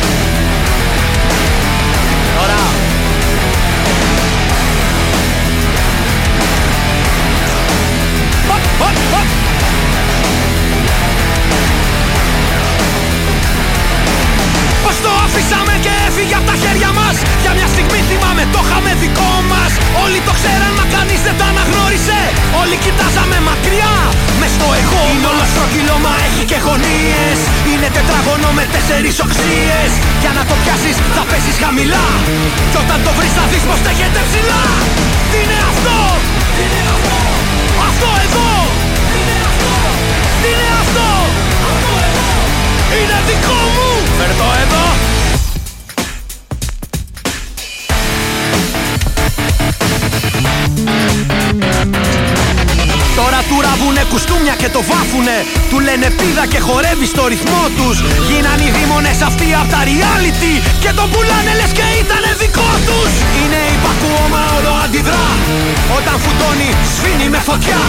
S28: Πως το αφήσαμε και έφυγε από τα χέρια μας. Για μια στιγμή θυμάμαι το είχαμε δικό μας. Όλοι το ξέραν μα κανείς δεν το αναγνώρισε. Όλοι κοιτάζαμε μακριά. Μες στο εγώ Είναι όλο στρογγυλό μα έχει και γωνίες. Είναι τετράγωνο με τέσσερις οξύες. Για να το πιάσεις θα πέσεις χαμηλά. Κι όταν το βρεις θα δεις πως στέκεται ψηλά. Τι είναι αυτό; Τι είναι αυτό Αυτό εδώ! Τι είναι αυτό! Τι είναι αυτό Αυτό εδώ Είναι δικό μου! Φέρ' το εδώ του ραβούνε κουστούμια και το βάφουνε. Του λένε πίδα και χορεύει στο ρυθμό τους Γίναν οι δίμονες αυτοί απ' τα reality Και τον πουλάνε λες και ήτανε δικό τους. Είναι υπακούωμα όλο αντιδρά. Όταν φουτώνει σφίνει με φωτιά.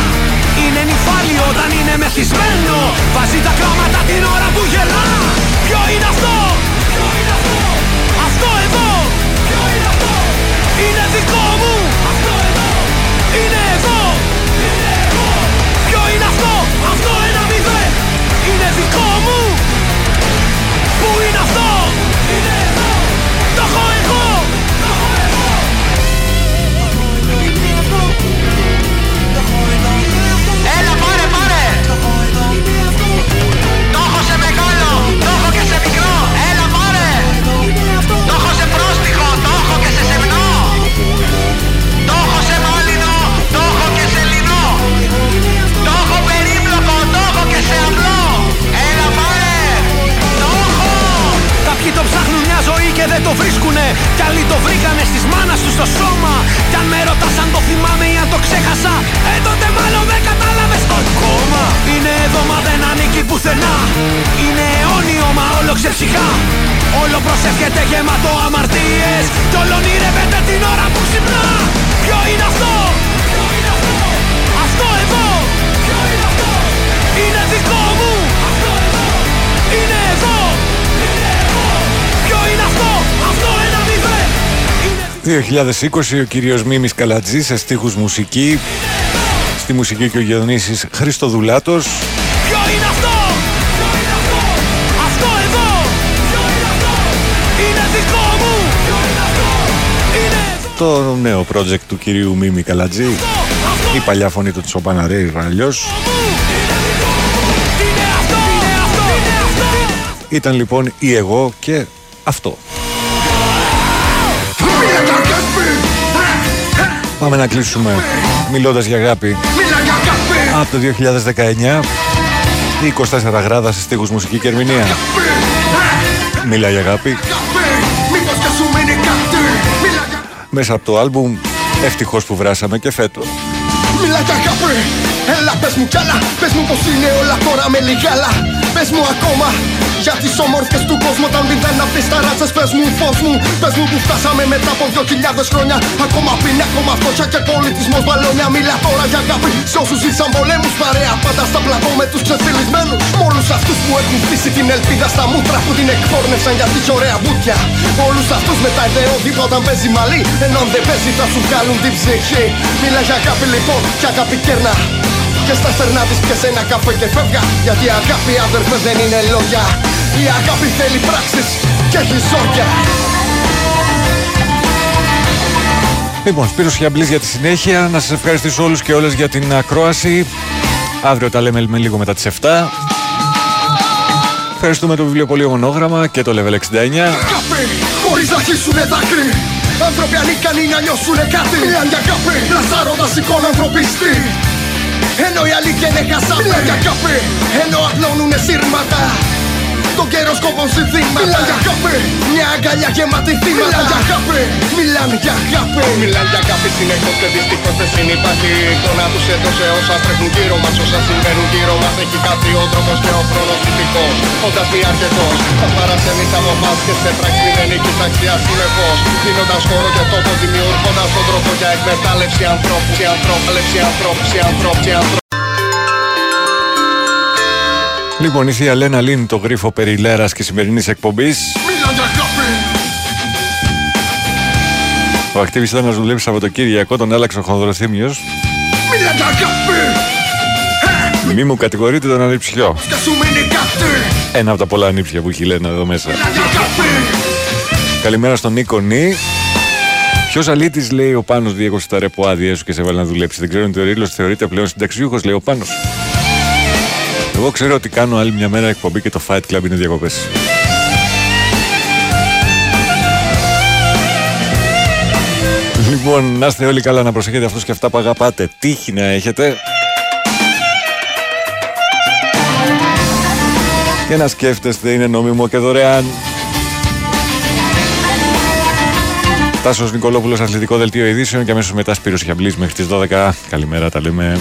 S28: Είναι νυφάλι όταν είναι μεθυσμένο. Βάζει τα κλάματα την ώρα που γελά. Ποιο είναι αυτό; Ποιο είναι αυτό; Αυτό εδώ. Ποιο είναι αυτό; Είναι δικό μου. Αυτό εδώ. Είναι εδώ αυτό Αυτό ένα μηδέν. Είναι δικό μου. Πού είναι αυτό; Κάποιοι το ψάχνουν μια ζωή και δεν το βρίσκουνε. Κι άλλοι το βρήκανε στις μάνας τους στο σώμα. Κι αν με ρωτάς αν το θυμάμαι ή αν το ξέχασα Ε τότε μάλλον δεν κατάλαβες το κόμμα. Είναι εδώ μα δεν ανήκει πουθενά. Είναι αιώνιο μα όλο ξεψυχά. Όλο προσεύχεται γεμάτο αμαρτίες. Κι όλο ονειρεύεται την ώρα που ξυπνά. Ποιο είναι αυτό; Ποιο είναι αυτό; Αυτό εδώ. Ποιο είναι αυτό; Είναι δικό μου. Αυτό εδώ. Είναι εδώ. Είναι εγώ Ποιο είναι αυτό! Αυτό ένα μηδέν!
S5: 2020 ο κύριος Μίμης Καλατζής σε στίχους μουσική. Στη μουσική και ο Γεωνίσης Χριστοδουλάτος.
S28: Ποιο είναι αυτό; Ποιο είναι αυτό; Αυτό εδώ! Ποιο είναι αυτό; Είναι δικό μου! Ποιο είναι αυτό; Είναι
S5: το νέο project του κυρίου Μίμη Καλατζή. Η παλιά φωνή του Τσοπαναρέη αλλιώς ήταν λοιπόν η εγώ και αυτό. Πάμε να κλείσουμε μιλώντας για αγάπη. Από το 2019 24 γράδα σε στίχους μουσική και ερμηνεία. Μιλά για αγάπη.
S29: Μήπως και σου μείνει κάτι
S5: μέσα από το άλμπουμ Ευτυχώς που βράσαμε και φέτος
S29: Μιλά για αγάπη Έλα πες μου κι άλλα. Πες μου πως είναι όλα τώρα με λιγάλα Πες μου ακόμα για τις όμορφες του κόσμου. Όταν μην δεν απ' τις ταράτσες Πες μου φως μου. Πες μου που φτάσαμε μετά από δυο χιλιάδες χρόνια. Ακόμα πίνει, ακόμα φτώχεια και πολιτισμός. Μπαλόνια Μιλά τώρα για αγάπη. Σε όσους ζήσαν πολέμους παρέα Πάντα στα πλατό με τους ξεφυλισμένους. Με όλους αυτούς που έχουν στήσει την ελπίδα στα μούτρα Που την εκφόρνευσαν για τις ωραία μπούτια Όλους αυτούς με τα ιδεώδητα όταν παίζει μαλλί. Ενώ αν δεν παίζει θα σου βγάλουν την ψυχή. Μιλά για αγάπη λοιπόν και αγάπη κέρνα και στα στερνά της πιάσε ένα καφέ και φεύγα Γιατί η αγάπη αδερφέ δεν είναι λόγια Η αγάπη θέλει πράξεις και έχει ζόρια
S5: Λοιπόν, Σπύρος Χιαμπλής για τη συνέχεια. Να σας ευχαριστήσω όλους και όλες για την ακρόαση. Αύριο τα λέμε με λίγο μετά τις 7. Ευχαριστούμε το βιβλιοπωλείο Μονόγραμμα και το Level 69.
S29: Αγάπη, χωρίς να χύσουνε δάκρυ Άνθρωποι ανίκανοι να νιώσουνε κάτι. Μιλάν για αγάπη, πλασάροντας εικόνα ανθρωπιστή. Ενώ η αλήθεια είναι χασάπη Μιλάν για αγάπη, ενώ απλώνουνε σύρματα τον καιρό σκόπων συνθήματα Μιλάν για αγάπη, μια αγκαλιά γεμάτη θύματα. Μιλάν για αγάπη, μιλάν για αγάπη.
S28: Μιλάν για αγάπη συνεχώς και δυστυχώς δεν συνυπάρχει Η εικόνα τους έδωσε όσα τρέχουν γύρω μας Όσα συμβαίνουν γύρω μας. Έχει κάτι ο δρόμος και ο χρόνος δυστυχώς Όντας μη αρκετός. Θα παρασένεις από μας και σε πράξη δεν έχεις αξία συνεχώς. Δίνοντας χώρο και τόπο δημιουργώντας τον τρόπο για εκμετάλλευση ανθρώπου. Σε ανθρώπου, σε ανθρώπου, σε ανθρώπου, σε ανθρώπου
S5: Λοιπόν, η θεία Λένα λύνει το γρίφο περί Λέρας και σημερινής εκπομπής.
S29: Μιλάν για αγάπη
S5: Ο ακτίβης ήταν να δουλέψει Σαββατοκύριακο, τον άλλαξε ο Χονδροθύμιος.
S29: Μιλάν για αγάπη
S5: Μη μου κατηγορείτε τον ανιψιό.
S29: Και σου μείνει κάτι
S5: Ένα από τα πολλά ανήψια που έχει η Λένα εδώ μέσα.
S29: Μιλάν για αγάπη
S5: Καλημέρα στον Νίκο Νί. Ποιος αλήτης λέει ο Πάνος διέκοψε τα ρεπό άδειέ σου και σε έβαλε να δουλέψει. Δεν ξέρω αν ο Ρήλο θεωρείται πλέον συνταξιούχος, λέει ο Πάνος. Εγώ ξέρω ότι κάνω άλλη μια μέρα εκπομπή και το Fight Club είναι διακοπές. Λοιπόν, να είστε όλοι καλά, να προσέχετε αυτούς και αυτά που αγαπάτε. Τύχη να έχετε. Και να σκέφτεστε, είναι νόμιμο και δωρεάν. Τάσος Νικολόπουλος, αθλητικό δελτίο ειδήσεων και αμέσως μετά Σπύρος Χιαμπλής μέχρι τις 12. Καλημέρα, τα λέμε.